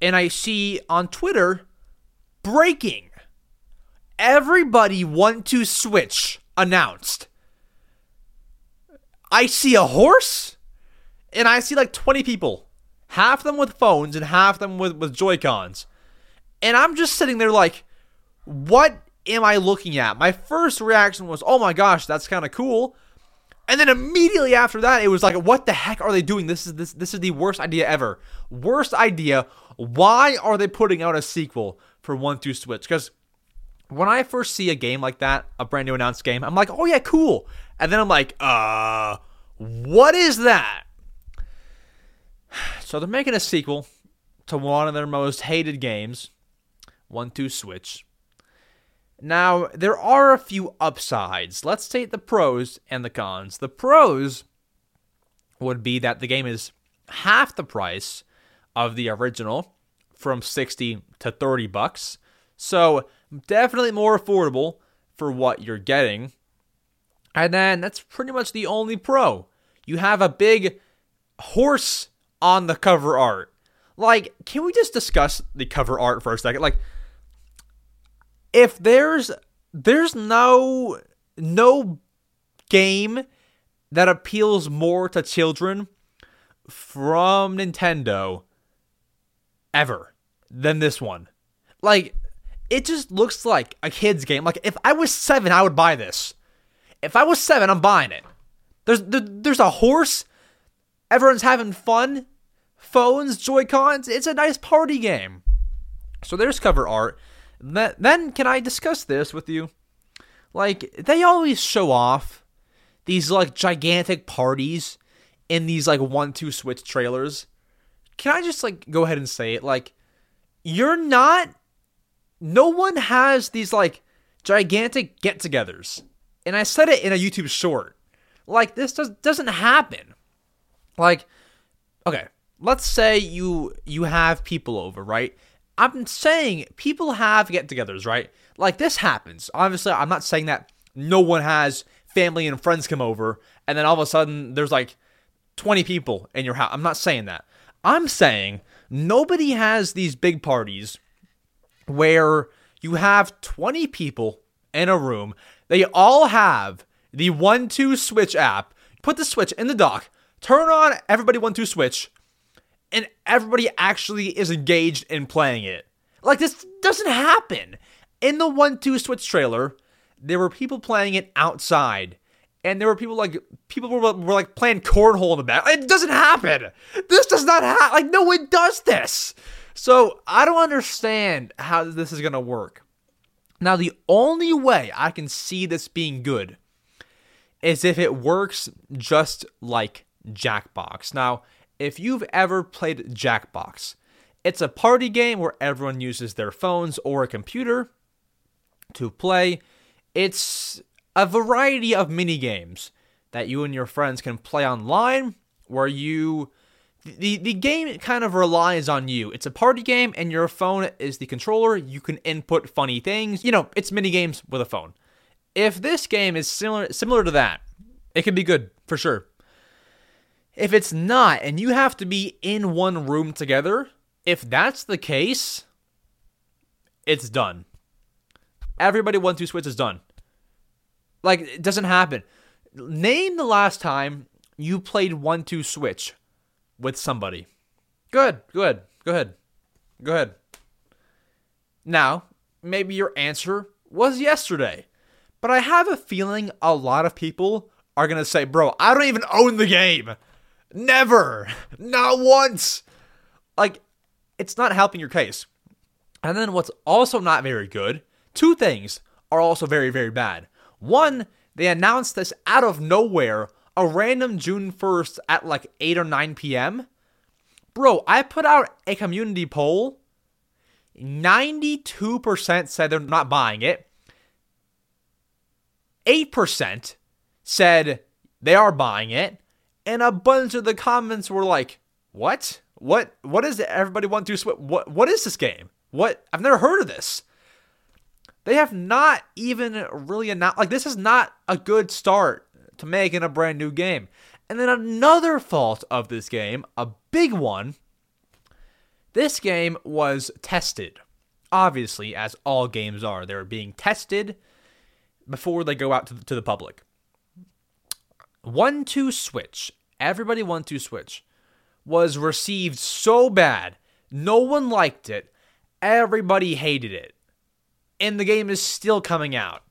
and I see on Twitter breaking. Everybody 1-2 Switch announced. I see a horse and I see like 20 people, half them with phones and half them with, with Joy-Cons. And I'm just sitting there like, what am I looking at? My first reaction was, oh my gosh, that's kind of cool. And then immediately after that, it was like, what the heck are they doing? This is this this is the worst idea ever. Worst idea. Why are they putting out a sequel for One Two Switch? Because when I first see a game like that, a brand new announced game, I'm like, oh yeah, cool. And then I'm like, uh, what is that? So they're making a sequel to one of their most hated games, One Two Switch. Now, there are a few upsides. Let's state the pros and the cons. The pros would be that the game is half the price of the original from 60 to 30 bucks. So, definitely more affordable for what you're getting. And then that's pretty much the only pro. You have a big horse on the cover art. Like, can we just discuss the cover art for a second? Like, if there's there's no no game that appeals more to children from Nintendo ever than this one. Like it just looks like a kid's game. Like if I was 7, I would buy this. If I was 7, I'm buying it. There's there, there's a horse. Everyone's having fun. Phones, Joy-Cons. It's a nice party game. So there's cover art. Then can I discuss this with you? Like they always show off these like gigantic parties in these like one two switch trailers. Can I just like go ahead and say it? Like you're not no one has these like gigantic get-togethers. And I said it in a YouTube short. Like this does doesn't happen. Like okay, let's say you you have people over, right? I'm saying people have get togethers, right? Like this happens. Obviously, I'm not saying that no one has family and friends come over and then all of a sudden there's like 20 people in your house. I'm not saying that. I'm saying Nobody has these big parties where you have 20 people in a room. They all have the 1 2 switch app. Put the switch in the dock, turn on everybody 1 2 switch, and everybody actually is engaged in playing it. Like, this doesn't happen. In the 1 2 switch trailer, there were people playing it outside and there were people like people were, were like playing cornhole in the back. It doesn't happen. This does not happen. Like no one does this. So I don't understand how this is gonna work. Now the only way I can see this being good is if it works just like Jackbox. Now, if you've ever played Jackbox, it's a party game where everyone uses their phones or a computer to play. It's a variety of mini games that you and your friends can play online where you the the game kind of relies on you. It's a party game and your phone is the controller. You can input funny things. You know, it's mini games with a phone. If this game is similar similar to that, it can be good for sure. If it's not and you have to be in one room together, if that's the case, it's done. Everybody one two switch is done. Like it doesn't happen. Name the last time you played one two switch with somebody. Good, good, go ahead. Go ahead. Now, maybe your answer was yesterday. But I have a feeling a lot of people are to say, bro, I don't even own the game. Never. Not once. Like, it's not helping your case. And then what's also not very good, two things are also very, very bad. One, they announced this out of nowhere, a random June 1st at like 8 or 9 p.m. Bro, I put out a community poll. 92% said they're not buying it. 8% said they are buying it. And a bunch of the comments were like, "What? What what is? Everybody 1-2 Switch? What what is this game? What? I've never heard of this." They have not even really announced, like, this is not a good start to making a brand new game. And then another fault of this game, a big one, this game was tested. Obviously, as all games are, they're being tested before they go out to, to the public. 1 2 Switch, everybody 1 2 Switch, was received so bad. No one liked it. Everybody hated it and the game is still coming out.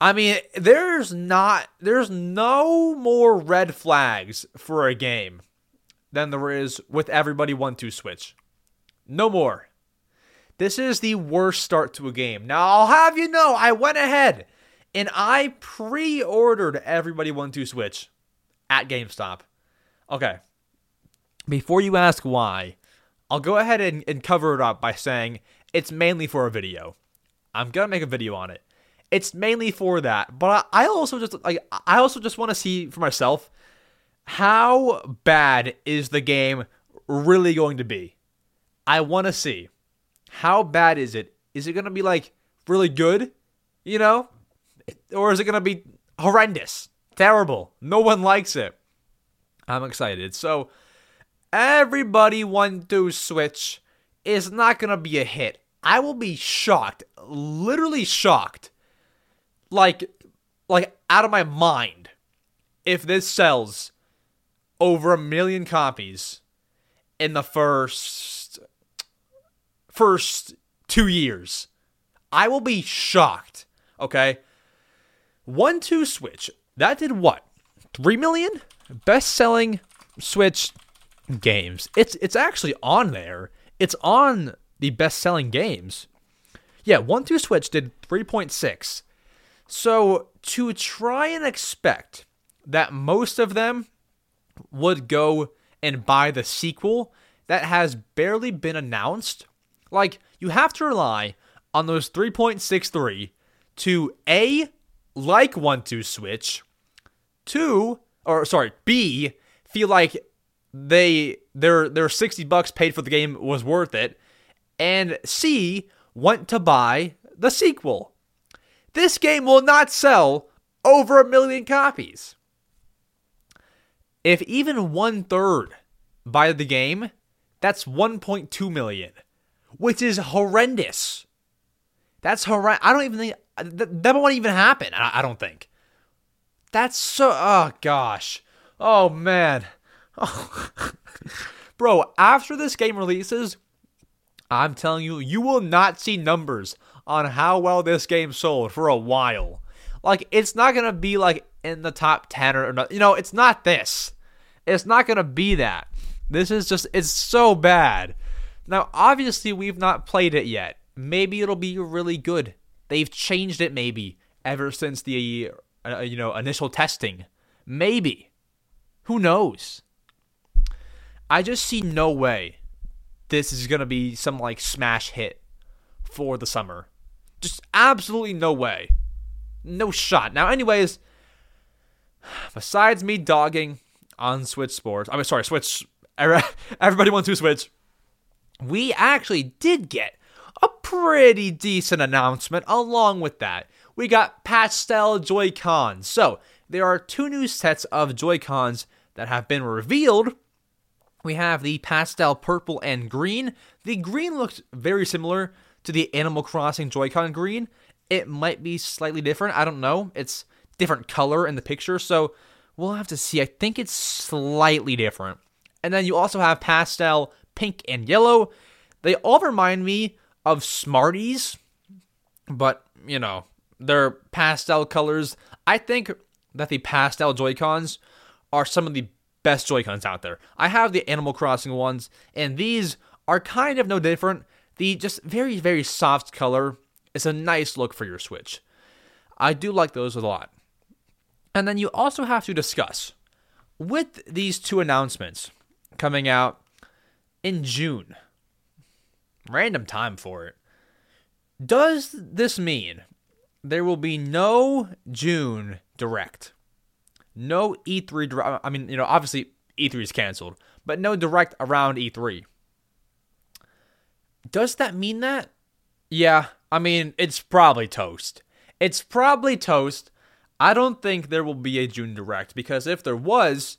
I mean, there's not there's no more red flags for a game than there is with everybody 1-2 switch. No more. This is the worst start to a game. Now, I'll have you know, I went ahead and I pre-ordered everybody 1-2 switch at GameStop. Okay. Before you ask why, I'll go ahead and, and cover it up by saying it's mainly for a video. I'm gonna make a video on it. It's mainly for that, but I also just like I also just want to see for myself how bad is the game really going to be. I want to see how bad is it? Is it gonna be like really good, you know, or is it gonna be horrendous, terrible? No one likes it. I'm excited. So everybody 1-2 Switch is not gonna be a hit. I will be shocked, literally shocked, like, like out of my mind, if this sells over a million copies in the first first two years. I will be shocked. Okay, one two Switch that did what? Three million best selling Switch games. It's it's actually on there. It's on the best selling games. Yeah, 1 2 Switch did 3.6. So to try and expect that most of them would go and buy the sequel that has barely been announced, like you have to rely on those 3.63 to A, like 1 2 Switch, 2, or sorry, B, feel like they their their 60 bucks paid for the game was worth it and C want to buy the sequel. This game will not sell over a million copies. If even one third buy the game, That's 1.2 million, which is horrendous. That's horrendous. I don't even think that, won't even happen. I, I don't think. That's so. Oh gosh. Oh man. Oh. Bro, after this game releases, I'm telling you, you will not see numbers on how well this game sold for a while. Like, it's not gonna be like in the top 10 or, or you know, it's not this. It's not gonna be that. This is just, it's so bad. Now, obviously, we've not played it yet. Maybe it'll be really good. They've changed it maybe ever since the uh, you know initial testing. Maybe. Who knows? I just see no way this is going to be some like smash hit for the summer. Just absolutely no way. No shot. Now anyways, besides me dogging on Switch Sports, I'm mean, sorry, Switch everybody wants to switch. We actually did get pretty decent announcement along with that. We got pastel Joy-Cons. So, there are two new sets of Joy-Cons that have been revealed. We have the pastel purple and green. The green looks very similar to the Animal Crossing Joy-Con green. It might be slightly different. I don't know. It's different color in the picture, so we'll have to see. I think it's slightly different. And then you also have pastel pink and yellow. They all remind me of Smarties, but you know, they're pastel colors. I think that the pastel Joy-Cons are some of the best Joy-Cons out there. I have the Animal Crossing ones, and these are kind of no different. The just very, very soft color is a nice look for your Switch. I do like those a lot. And then you also have to discuss with these two announcements coming out in June random time for it. Does this mean there will be no June direct? No E3 direct. I mean, you know, obviously E3 is canceled, but no direct around E3. Does that mean that? Yeah, I mean, it's probably toast. It's probably toast. I don't think there will be a June direct because if there was,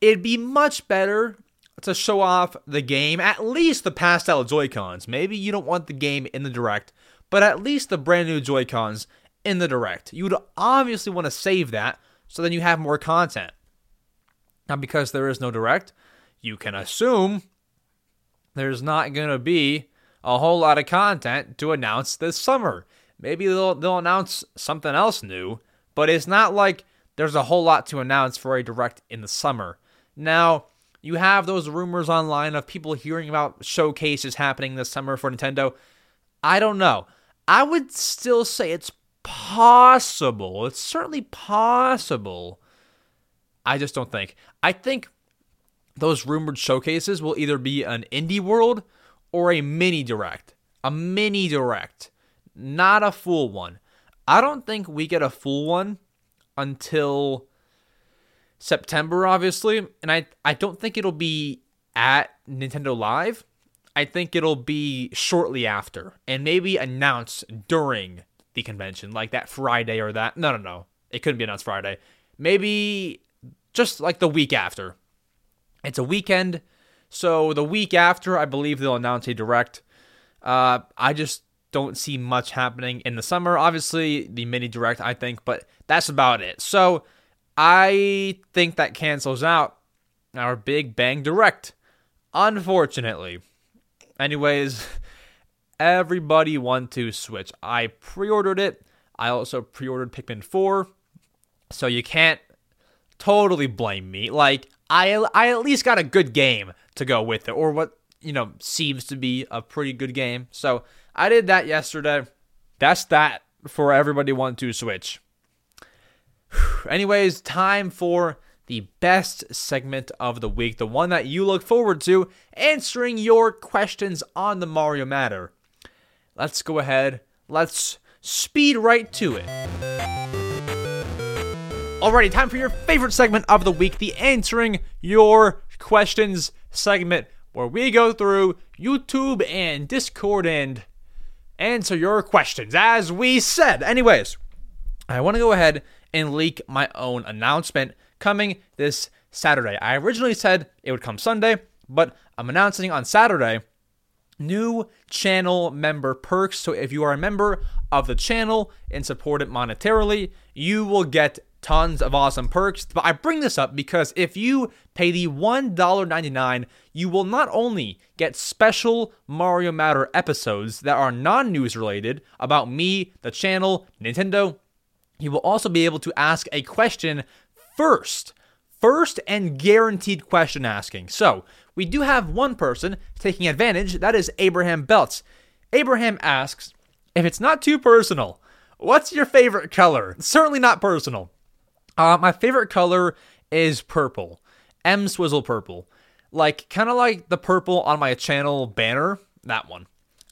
it'd be much better to show off the game, at least the pastel Joy-Cons. Maybe you don't want the game in the direct, but at least the brand new Joy-Cons in the direct. You would obviously want to save that so then you have more content. Now, because there is no direct, you can assume there's not going to be a whole lot of content to announce this summer. Maybe they'll, they'll announce something else new, but it's not like there's a whole lot to announce for a direct in the summer. Now, you have those rumors online of people hearing about showcases happening this summer for Nintendo. I don't know. I would still say it's possible. It's certainly possible. I just don't think. I think those rumored showcases will either be an indie world or a mini direct. A mini direct, not a full one. I don't think we get a full one until September, obviously, and I I don't think it'll be at Nintendo Live. I think it'll be shortly after, and maybe announced during the convention, like that Friday or that. No, no, no, it couldn't be announced Friday. Maybe just like the week after. It's a weekend, so the week after, I believe they'll announce a direct. Uh, I just don't see much happening in the summer. Obviously, the mini direct, I think, but that's about it. So I think that cancels out our Big Bang Direct. Unfortunately. Anyways, everybody 1-2 Switch. I pre-ordered it. I also pre-ordered Pikmin 4. So you can't totally blame me. Like I I at least got a good game to go with it or what, you know, seems to be a pretty good game. So I did that yesterday. That's that for everybody 1-2 Switch. Anyways, time for the best segment of the week, the one that you look forward to, answering your questions on the Mario matter. Let's go ahead, let's speed right to it. Alrighty, time for your favorite segment of the week, the Answering Your Questions segment, where we go through YouTube and Discord and answer your questions, as we said. Anyways, I want to go ahead and leak my own announcement coming this Saturday. I originally said it would come Sunday, but I'm announcing on Saturday new channel member perks. So if you are a member of the channel and support it monetarily, you will get tons of awesome perks. But I bring this up because if you pay the $1.99, you will not only get special Mario Matter episodes that are non news related about me, the channel, Nintendo, you will also be able to ask a question first. First and guaranteed question asking. So, we do have one person taking advantage. That is Abraham Belts. Abraham asks, if it's not too personal, what's your favorite color? Certainly not personal. Uh, my favorite color is purple. EmSwizzle purple. Like, kind of like the purple on my channel banner. That one.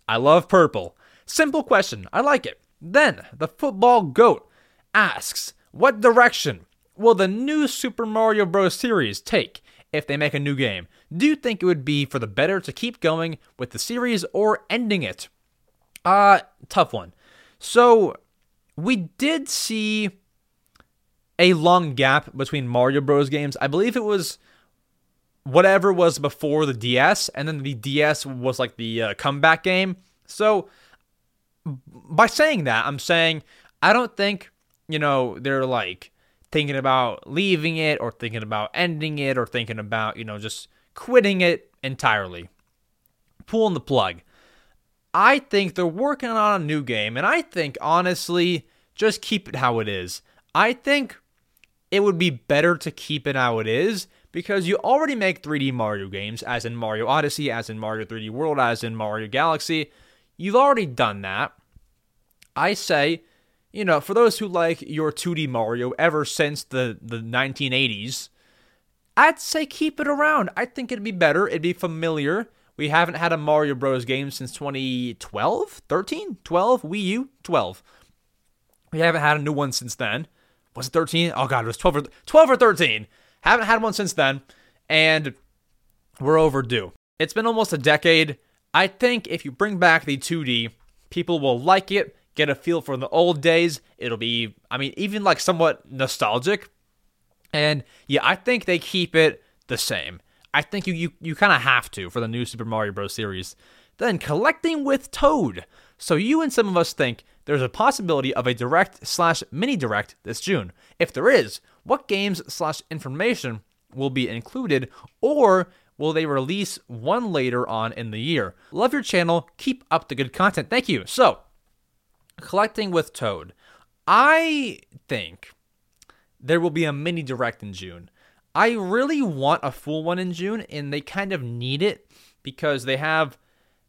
I love purple. Simple question. I like it. Then, the football goat asks, What direction will the new Super Mario Bros. series take if they make a new game? Do you think it would be for the better to keep going with the series or ending it? Uh, tough one. So, we did see a long gap between Mario Bros. games. I believe it was whatever was before the DS, and then the DS was like the uh, comeback game. So, by saying that, I'm saying I don't think, you know, they're like thinking about leaving it or thinking about ending it or thinking about, you know, just quitting it entirely, pulling the plug. I think they're working on a new game, and I think, honestly, just keep it how it is. I think it would be better to keep it how it is because you already make 3D Mario games, as in Mario Odyssey, as in Mario 3D World, as in Mario Galaxy. You've already done that. I say, you know, for those who like your 2D Mario ever since the, the 1980s, I'd say keep it around. I think it'd be better. It'd be familiar. We haven't had a Mario Bros. game since 2012, 13, 12, Wii U, 12. We haven't had a new one since then. Was it 13? Oh god, it was 12 or 12 or 13. Haven't had one since then, and we're overdue. It's been almost a decade. I think if you bring back the 2D, people will like it, get a feel for the old days. It'll be, I mean, even like somewhat nostalgic. And yeah, I think they keep it the same. I think you you, you kind of have to for the new Super Mario Bros. series. Then collecting with Toad. So you and some of us think there's a possibility of a direct slash mini direct this June. If there is, what games slash information will be included, or will they release one later on in the year? Love your channel. Keep up the good content. Thank you. So, collecting with Toad. I think there will be a mini direct in June. I really want a full one in June, and they kind of need it because they have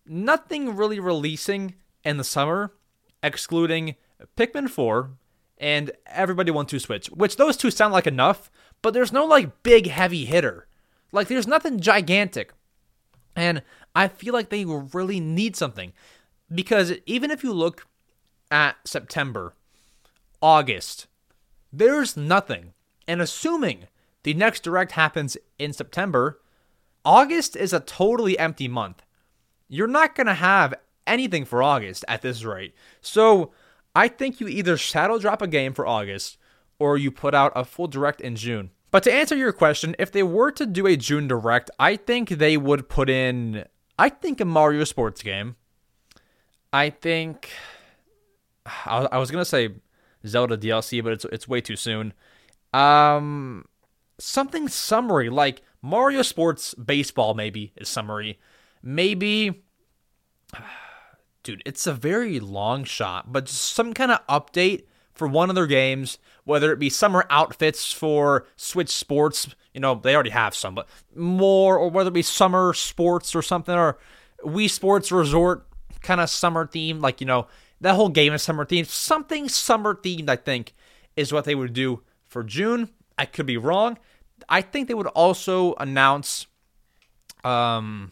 nothing really releasing in the summer, excluding Pikmin 4 and Everybody Wants to Switch, which those two sound like enough, but there's no like big heavy hitter. Like there's nothing gigantic. And I feel like they really need something because even if you look at September, August, there's nothing. And assuming the next direct happens in September, August is a totally empty month. You're not going to have anything for August at this rate. So I think you either shadow drop a game for August or you put out a full direct in June. But to answer your question, if they were to do a June direct, I think they would put in, I think, a Mario sports game. I think, I was to say Zelda DLC, but it's, it's way too soon. Um, something summary, like Mario Sports Baseball, maybe, is summary. Maybe dude, it's a very long shot, but just some kind of update for one of their games, whether it be summer outfits for Switch Sports, you know, they already have some, but more, or whether it be summer sports or something, or Wii Sports Resort kind of summer theme, like, you know, that whole game is summer themed. Something summer themed, I think, is what they would do for June. I could be wrong. I think they would also announce um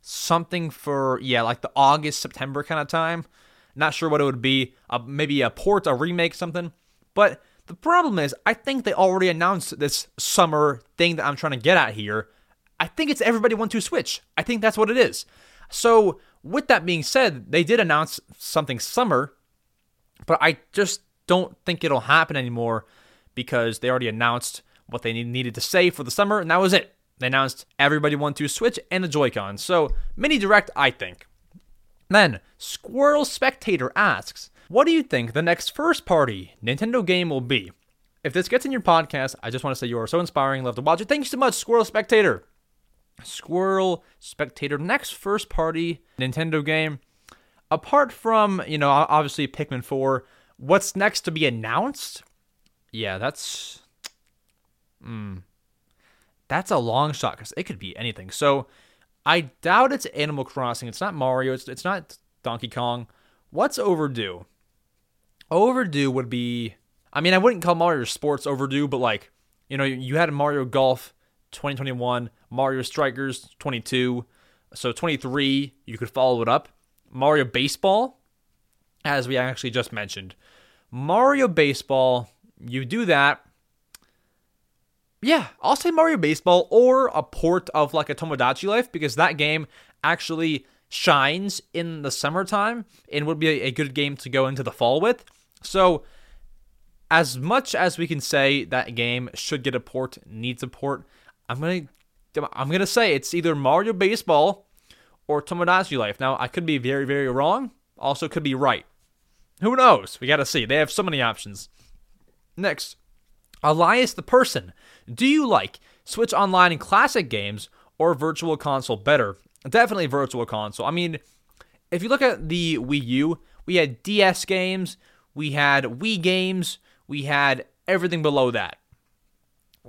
something for yeah, like the August September kind of time. Not sure what it would be. Uh, maybe a port, a remake, something. But the problem is, I think they already announced this summer thing that I'm trying to get at here. I think it's everybody 1-2 Switch. I think that's what it is. So, with that being said, they did announce something summer, but I just don't think it'll happen anymore because they already announced what they needed to say for the summer, and that was it. They announced everybody 1-2 Switch and the Joy-Con. So, mini direct, I think. Then, Squirrel Spectator asks, What do you think the next first party Nintendo game will be? If this gets in your podcast, I just want to say you are so inspiring. Love to watch it. Thank you so much, Squirrel Spectator. Squirrel Spectator, next first party Nintendo game. Apart from, you know, obviously Pikmin 4, what's next to be announced? Yeah, that's. Hmm. That's a long shot because it could be anything. So I doubt it's Animal Crossing. It's not Mario. It's, it's not Donkey Kong. What's overdue? Overdue would be. I mean, I wouldn't call Mario Sports overdue, but like, you know, you had Mario Golf 2021, Mario Strikers 22. So 23, you could follow it up. Mario Baseball, as we actually just mentioned. Mario Baseball, you do that. Yeah, I'll say Mario Baseball or a port of like a Tomodachi Life because that game actually shines in the summertime and would be a good game to go into the fall with. So, as much as we can say that game should get a port, needs a port, I'm gonna I'm gonna say it's either Mario Baseball or Tomodachi Life. Now I could be very very wrong. Also could be right. Who knows? We gotta see. They have so many options. Next, Elias the person. Do you like Switch Online and classic games or Virtual Console better? Definitely Virtual Console. I mean, if you look at the Wii U, we had DS games, we had Wii games, we had everything below that.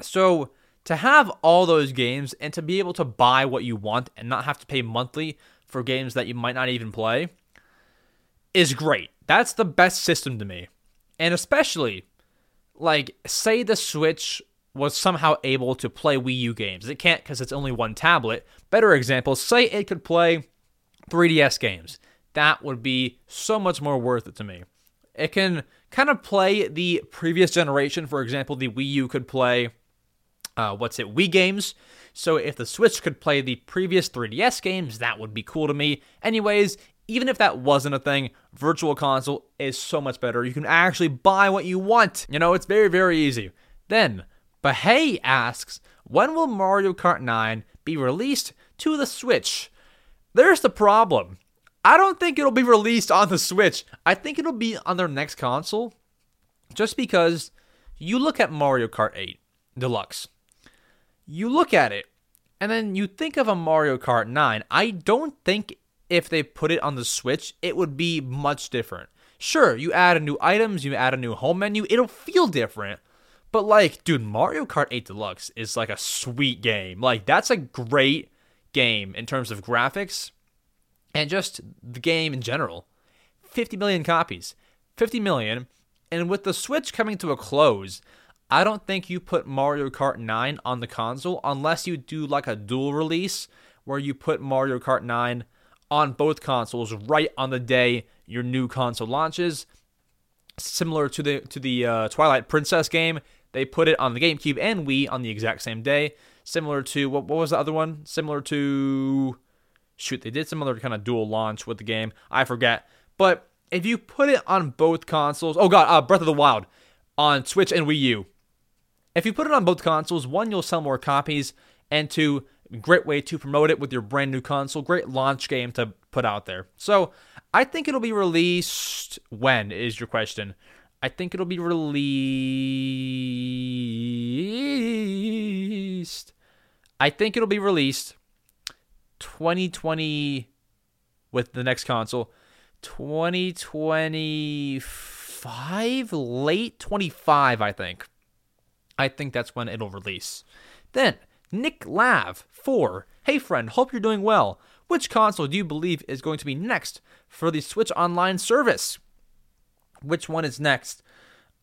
So to have all those games and to be able to buy what you want and not have to pay monthly for games that you might not even play is great. That's the best system to me. And especially, like, say the Switch was somehow able to play Wii U games. It can't because it's only one tablet. Better example, say it could play 3DS games. That would be so much more worth it to me. It can kind of play the previous generation. For example, the Wii U could play uh, what's it, Wii games. So if the Switch could play the previous 3DS games, that would be cool to me. Anyways, even if that wasn't a thing, Virtual Console is so much better. You can actually buy what you want. You know, it's very, very easy. Then, Bahey asks, when will Mario Kart 9 be released to the Switch? There's the problem. I don't think it'll be released on the Switch. I think it'll be on their next console. Just because you look at Mario Kart 8 Deluxe you look at it and then you think of a Mario Kart 9. I don't think if they put it on the Switch, it would be much different. Sure, you add a new items, you add a new home menu, it'll feel different. But like, dude, Mario Kart 8 Deluxe is like a sweet game. Like that's a great game in terms of graphics and just the game in general. 50 million copies. 50 million. And with the Switch coming to a close, I don't think you put Mario Kart 9 on the console unless you do like a dual release where you put Mario Kart 9 on both consoles right on the day your new console launches. Similar to the to the uh, Twilight Princess game, they put it on the GameCube and Wii on the exact same day. Similar to what what was the other one? Similar to shoot, they did some other kind of dual launch with the game. I forget. But if you put it on both consoles, oh god, uh, Breath of the Wild on Switch and Wii U, if you put it on both consoles, one, you'll sell more copies, and two, great way to promote it with your brand new console. Great launch game to put out there. So I think it'll be released when is your question. I think it'll be released. I think it'll be released 2020 with the next console. 2025, late 25, I think. I think that's when it'll release. Then, Nick Lav 4. Hey friend, hope you're doing well. Which console do you believe is going to be next for the Switch Online service? Which one is next?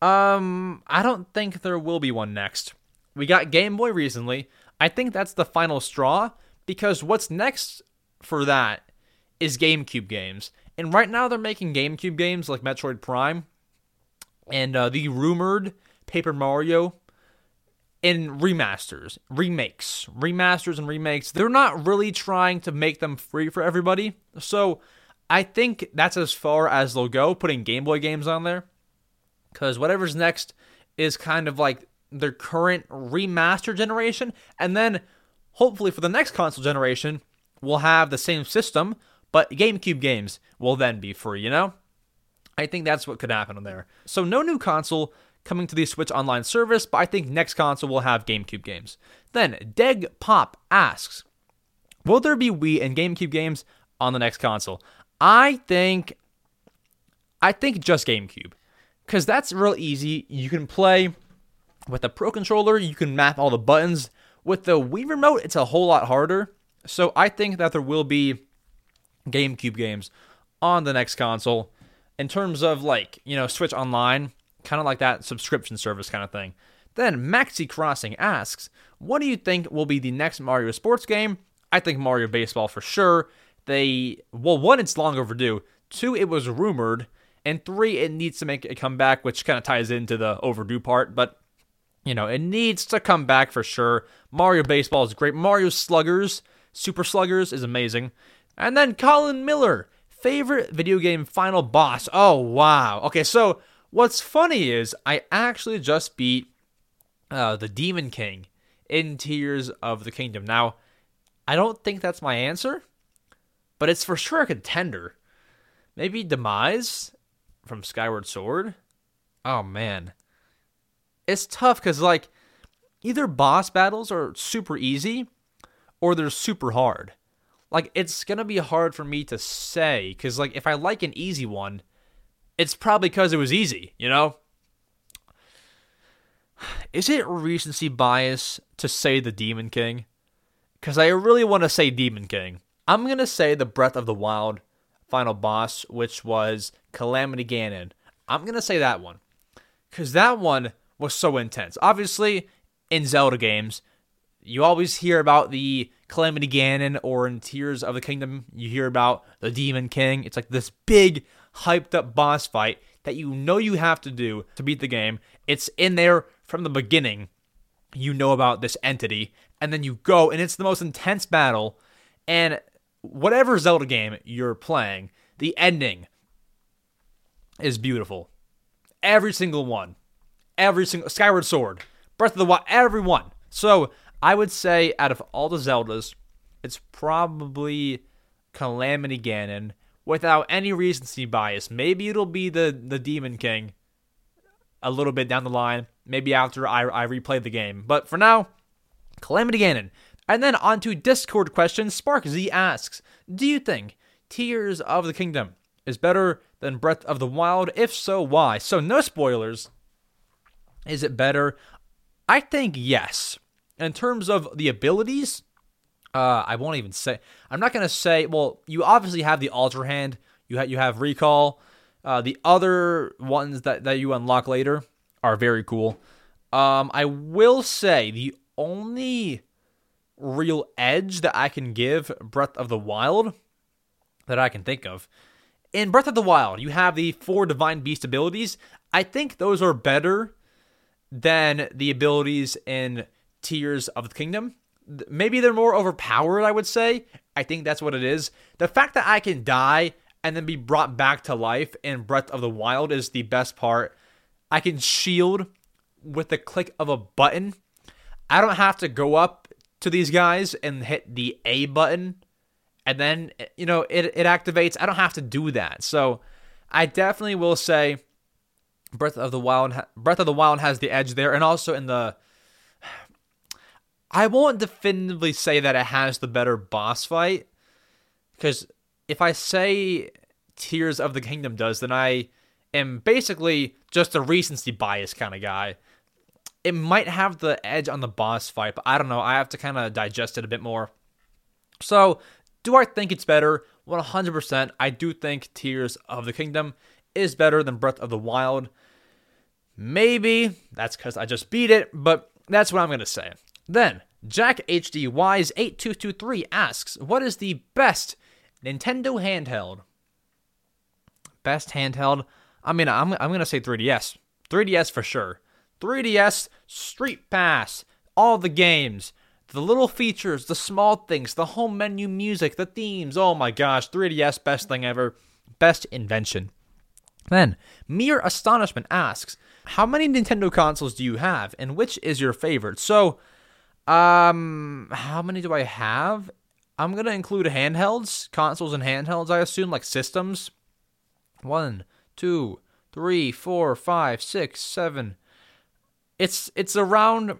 Um, I don't think there will be one next. We got Game Boy recently. I think that's the final straw because what's next for that is GameCube games. And right now they're making GameCube games like Metroid Prime and uh, the rumored Paper Mario in remasters, remakes, remasters and remakes. They're not really trying to make them free for everybody. So I think that's as far as they'll go, putting Game Boy games on there. Because whatever's next is kind of like their current remaster generation. And then hopefully for the next console generation, we'll have the same system, but GameCube games will then be free, you know? I think that's what could happen on there. So, no new console coming to the Switch Online service, but I think next console will have GameCube games. Then, Deg Pop asks Will there be Wii and GameCube games on the next console? I think. I think just GameCube. Because that's real easy. You can play with a Pro controller, you can map all the buttons. With the Wii remote, it's a whole lot harder. So I think that there will be GameCube games on the next console in terms of like, you know, Switch Online, kind of like that subscription service kind of thing. Then Maxi Crossing asks, What do you think will be the next Mario sports game? I think Mario Baseball for sure. They, well, one, it's long overdue. Two, it was rumored. And three, it needs to make a comeback, which kind of ties into the overdue part. But you know, it needs to come back for sure. Mario Baseball is great. Mario Sluggers, Super Sluggers is amazing. And then Colin Miller, favorite video game final boss. Oh, wow. Okay, so what's funny is I actually just beat uh, the Demon King in Tears of the Kingdom. Now, I don't think that's my answer, but it's for sure a contender. Maybe Demise from Skyward Sword? Oh, man it's tough because like either boss battles are super easy or they're super hard. Like it's gonna be hard for me to say because like if I like an easy one, it's probably because it was easy, you know. Is it recency bias to say the Demon King? Because I really want to say Demon King. I'm gonna say the Breath of the Wild final boss, which was Calamity Ganon. I'm gonna say that one because that one was so intense. Obviously, in Zelda games, you always hear about the Calamity Ganon, or in Tears of the Kingdom, you hear about the Demon King. It's like this big, hyped up boss fight that you know you have to do to beat the game. It's in there from the beginning. You know about this entity, and then you go, and it's the most intense battle. And whatever Zelda game you're playing, the ending is beautiful. Every single one every single Skyward Sword, Breath of the Wild, everyone. So I would say out of all the Zeldas, it's probably Calamity Ganon without any recency bias. Maybe it'll be the the Demon King a little bit down the line. Maybe after I, I replay the game. But for now, Calamity Ganon. And then on to Discord questions. Spark Z asks, Do you think Tears of the Kingdom is better than Breath of the Wild? If so, why? So no spoilers. Is it better? I think yes. In terms of the abilities, uh, I won't even say. I'm not gonna say. Well, you obviously have the Ultra Hand. You have you have Recall. Uh, the other ones that that you unlock later are very cool. Um, I will say the only real edge that I can give Breath of the Wild that I can think of. In Breath of the Wild, you have the four Divine Beast abilities. I think those are better than the abilities in Tears of the Kingdom. Maybe they're more overpowered, I would say. I think that's what it is. The fact that I can die and then be brought back to life in Breath of the Wild is the best part. I can shield with the click of a button. I don't have to go up to these guys and hit the A button and then you know it, it activates. I don't have to do that. So I definitely will say Breath of the Wild Breath of the Wild has the edge there and also in the I won't definitively say that it has the better boss fight cuz if I say Tears of the Kingdom does then I am basically just a recency bias kind of guy. It might have the edge on the boss fight, but I don't know. I have to kind of digest it a bit more. So, do I think it's better? 100%. I do think Tears of the Kingdom is better than Breath of the Wild. Maybe that's because I just beat it, but that's what I'm going to say. Then, Jack HD Wise 8223 asks, What is the best Nintendo handheld? Best handheld? I mean, I'm, I'm going to say 3DS. 3DS for sure. 3DS, Street Pass, all the games, the little features, the small things, the home menu music, the themes. Oh my gosh, 3DS, best thing ever. Best invention. Then, Mere Astonishment asks, How many Nintendo consoles do you have, and which is your favorite? So, Um, how many do I have? I'm gonna include handhelds, consoles, and handhelds. I assume like systems. One, two, three, four, five, six, seven. It's it's around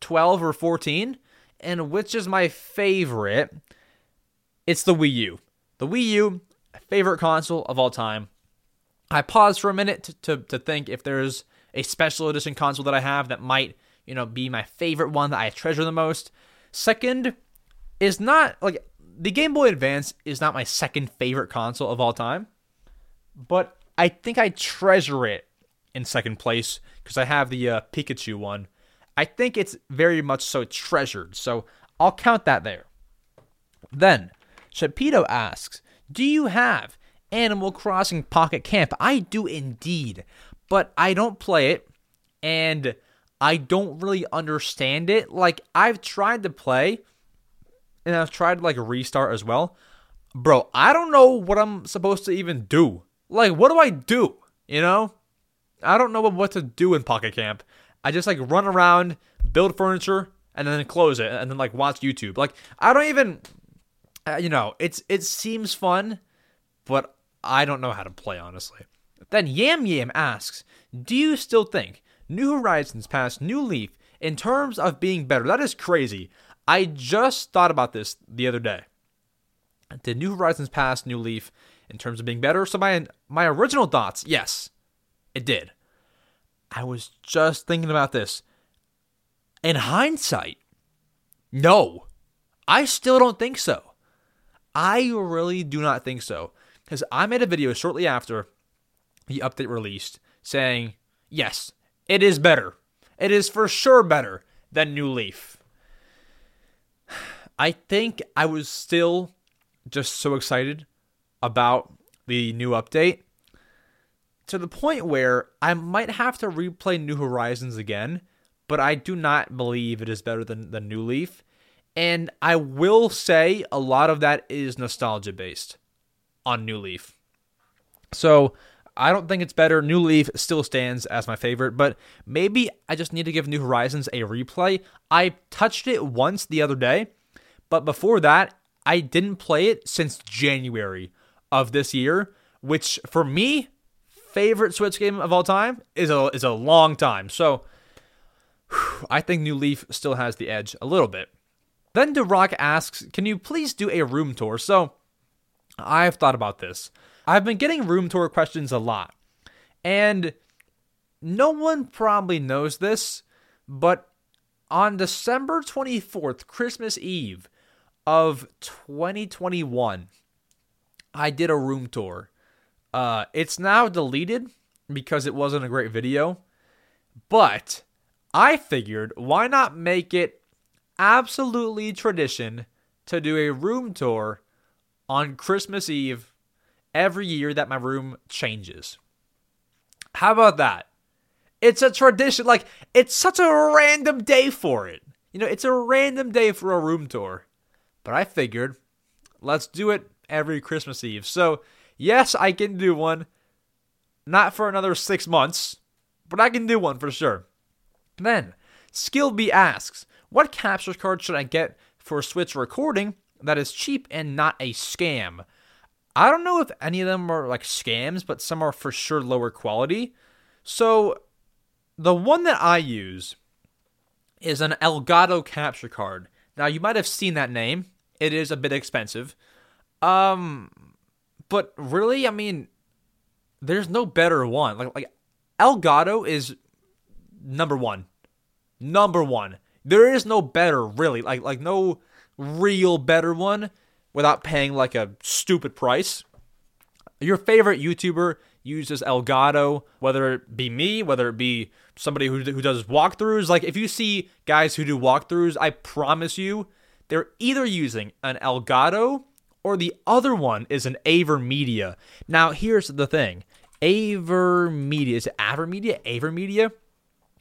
twelve or fourteen, and which is my favorite? It's the Wii U. The Wii U, favorite console of all time. I paused for a minute to, to, to think if there's a special edition console that I have that might, you know, be my favorite one that I treasure the most. Second is not like the Game Boy Advance is not my second favorite console of all time, but I think I treasure it in second place because I have the uh, Pikachu one. I think it's very much so treasured, so I'll count that there. Then, Shapito asks, Do you have Animal Crossing Pocket Camp? I do indeed, but I don't play it, and I don't really understand it. Like, I've tried to play, and I've tried like, restart as well. Bro, I don't know what I'm supposed to even do. Like, what do I do? You know? I don't know what to do in Pocket Camp. I just like run around, build furniture, and then close it, and then like watch YouTube. Like I don't even, uh, you know, it's it seems fun, but I don't know how to play honestly. Then Yam Yam asks, "Do you still think New Horizons passed New Leaf in terms of being better?" That is crazy. I just thought about this the other day. Did New Horizons pass New Leaf in terms of being better? So my my original thoughts, yes, it did. I was just thinking about this. In hindsight, no, I still don't think so. I really do not think so. Because I made a video shortly after the update released saying, yes, it is better. It is for sure better than New Leaf. I think I was still just so excited about the new update to the point where I might have to replay New Horizons again, but I do not believe it is better than, than New Leaf. And I will say a lot of that is nostalgia based on New Leaf. So I don't think it's better. New Leaf still stands as my favorite, but maybe I just need to give New Horizons a replay. I touched it once the other day, but before that, I didn't play it since January of this year, which for me favorite Switch game of all time is a is a long time. So I think New Leaf still has the edge a little bit. Then Rock asks, "Can you please do a room tour?" So I've thought about this. I've been getting room tour questions a lot. And no one probably knows this, but on December 24th, Christmas Eve of 2021, I did a room tour uh, it's now deleted because it wasn't a great video, but I figured why not make it absolutely tradition to do a room tour on Christmas Eve every year that my room changes. How about that? It's a tradition. Like, it's such a random day for it. You know, it's a random day for a room tour. But I figured, let's do it every Christmas Eve. So Yes, I can do one. Not for another six months, but I can do one for sure. Then, Skillby asks, What capture card should I get for Switch recording that is cheap and not a scam? I don't know if any of them are like scams, but some are for sure lower quality. So, the one that I use is an Elgato capture card. Now, you might have seen that name. It is a bit expensive. Um, but really, I mean, there's no better one. Like like Elgato is number one. Number one. There is no better, really. Like like no real better one without paying like a stupid price. Your favorite YouTuber uses Elgato, whether it be me, whether it be somebody who, who does walkthroughs. Like if you see guys who do walkthroughs, I promise you, they're either using an Elgato or the other one is an AverMedia. Now, here's the thing AverMedia, is it AverMedia? AverMedia?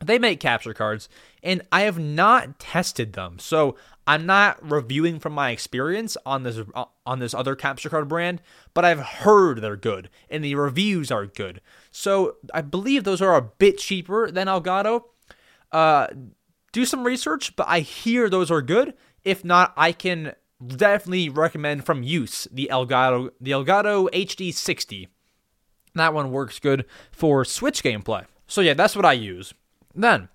They make capture cards, and I have not tested them. So I'm not reviewing from my experience on this on this other capture card brand, but I've heard they're good and the reviews are good. So I believe those are a bit cheaper than Elgato. Uh, do some research, but I hear those are good. If not, I can definitely recommend from use the Elgato the Elgato HD 60. That one works good for Switch gameplay. So yeah, that's what I use. Then,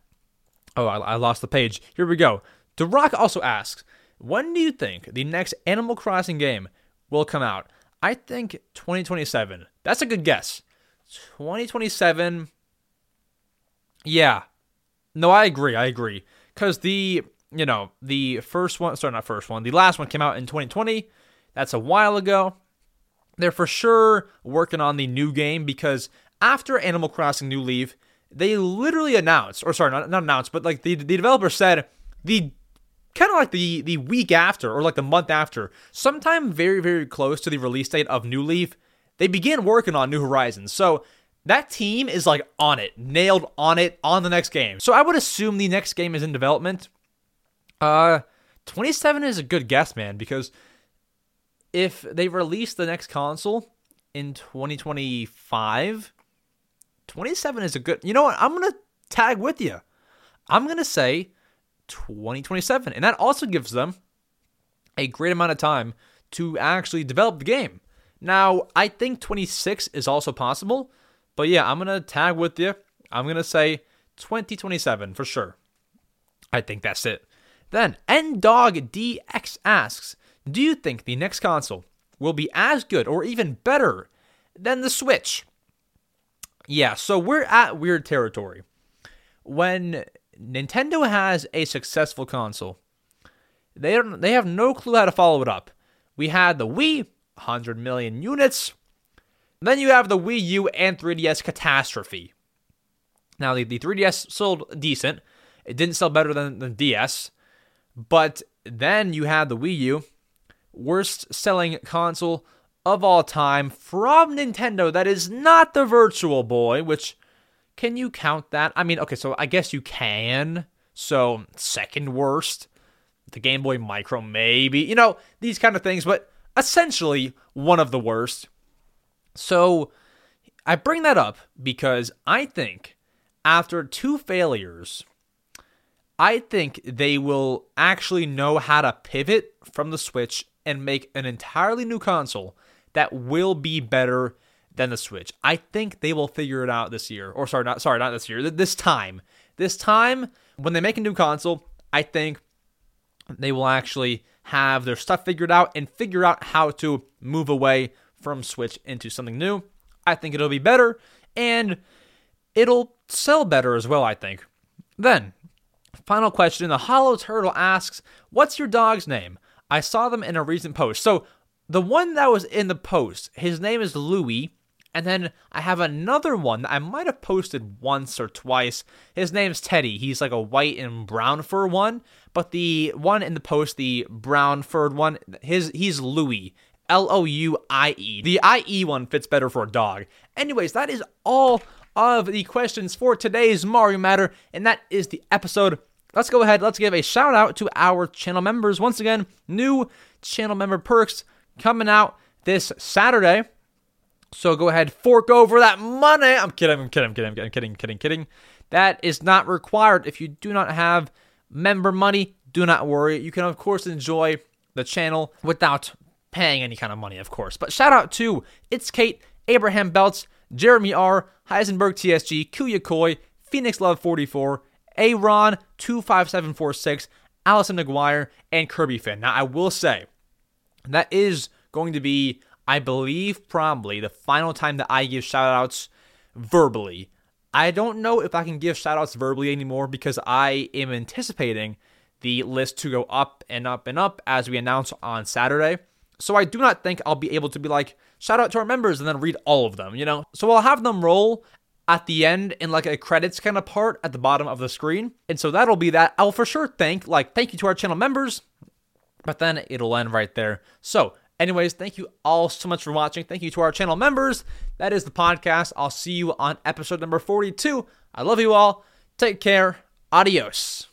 oh, I, I lost the page. Here we go. The Rock also asks, when do you think the next Animal Crossing game will come out? I think 2027. That's a good guess. 2027. Yeah. No, I agree. I agree. Because the, you know, the first one, sorry, not first one, the last one came out in 2020. That's a while ago. They're for sure working on the new game because after Animal Crossing New Leaf, they literally announced, or sorry, not, not announced, but like the, the developer said the kind of like the the week after or like the month after, sometime very very close to the release date of New Leaf, they begin working on New Horizons. So that team is like on it, nailed on it on the next game. So I would assume the next game is in development. Uh 27 is a good guess, man, because if they release the next console in 2025, 27 is a good. You know what? I'm going to tag with you. I'm going to say 2027. And that also gives them a great amount of time to actually develop the game. Now, I think 26 is also possible, but yeah, I'm going to tag with you. I'm going to say 2027 for sure. I think that's it. Then, NDogDX asks Do you think the next console will be as good or even better than the Switch? Yeah, so we're at weird territory. When Nintendo has a successful console, they don't they have no clue how to follow it up. We had the Wii, 100 million units. Then you have the Wii U and 3DS catastrophe. Now the, the 3DS sold decent. It didn't sell better than the DS. But then you had the Wii U, worst selling console of all time from Nintendo that is not the Virtual Boy, which can you count that? I mean, okay, so I guess you can. So, second worst. The Game Boy Micro, maybe. You know, these kind of things, but essentially one of the worst. So, I bring that up because I think after two failures, I think they will actually know how to pivot from the Switch and make an entirely new console that will be better than the Switch. I think they will figure it out this year. Or sorry, not sorry, not this year. This time. This time when they make a new console, I think they will actually have their stuff figured out and figure out how to move away from Switch into something new. I think it'll be better and it'll sell better as well, I think. Then, final question The Hollow Turtle asks, What's your dog's name? I saw them in a recent post. So, the one that was in the post, his name is Louie, and then I have another one that I might have posted once or twice. His name's Teddy. He's like a white and brown fur one, but the one in the post, the brown furred one, his he's Louie. L O U I E. The I E one fits better for a dog. Anyways, that is all of the questions for today's Mario Matter, and that is the episode. Let's go ahead. Let's give a shout out to our channel members. Once again, new channel member perks coming out this Saturday. So go ahead, fork over that money. I'm kidding, I'm kidding, I'm kidding, I'm kidding, I'm kidding, kidding. That is not required. If you do not have member money, do not worry. You can, of course, enjoy the channel without paying any kind of money, of course. But shout out to It's Kate, Abraham Belts, Jeremy R, Heisenberg TSG, Kuya Koi, Phoenix Love 44, Aaron 25746, Allison McGuire, and Kirby Finn. Now, I will say that is going to be I believe probably the final time that I give shoutouts verbally. I don't know if I can give shoutouts verbally anymore because I am anticipating the list to go up and up and up as we announce on Saturday. So I do not think I'll be able to be like, shout out to our members and then read all of them, you know? So I'll have them roll at the end in like a credits kind of part at the bottom of the screen. And so that'll be that. I'll for sure thank, like, thank you to our channel members, but then it'll end right there. So Anyways, thank you all so much for watching. Thank you to our channel members. That is the podcast. I'll see you on episode number 42. I love you all. Take care. Adios.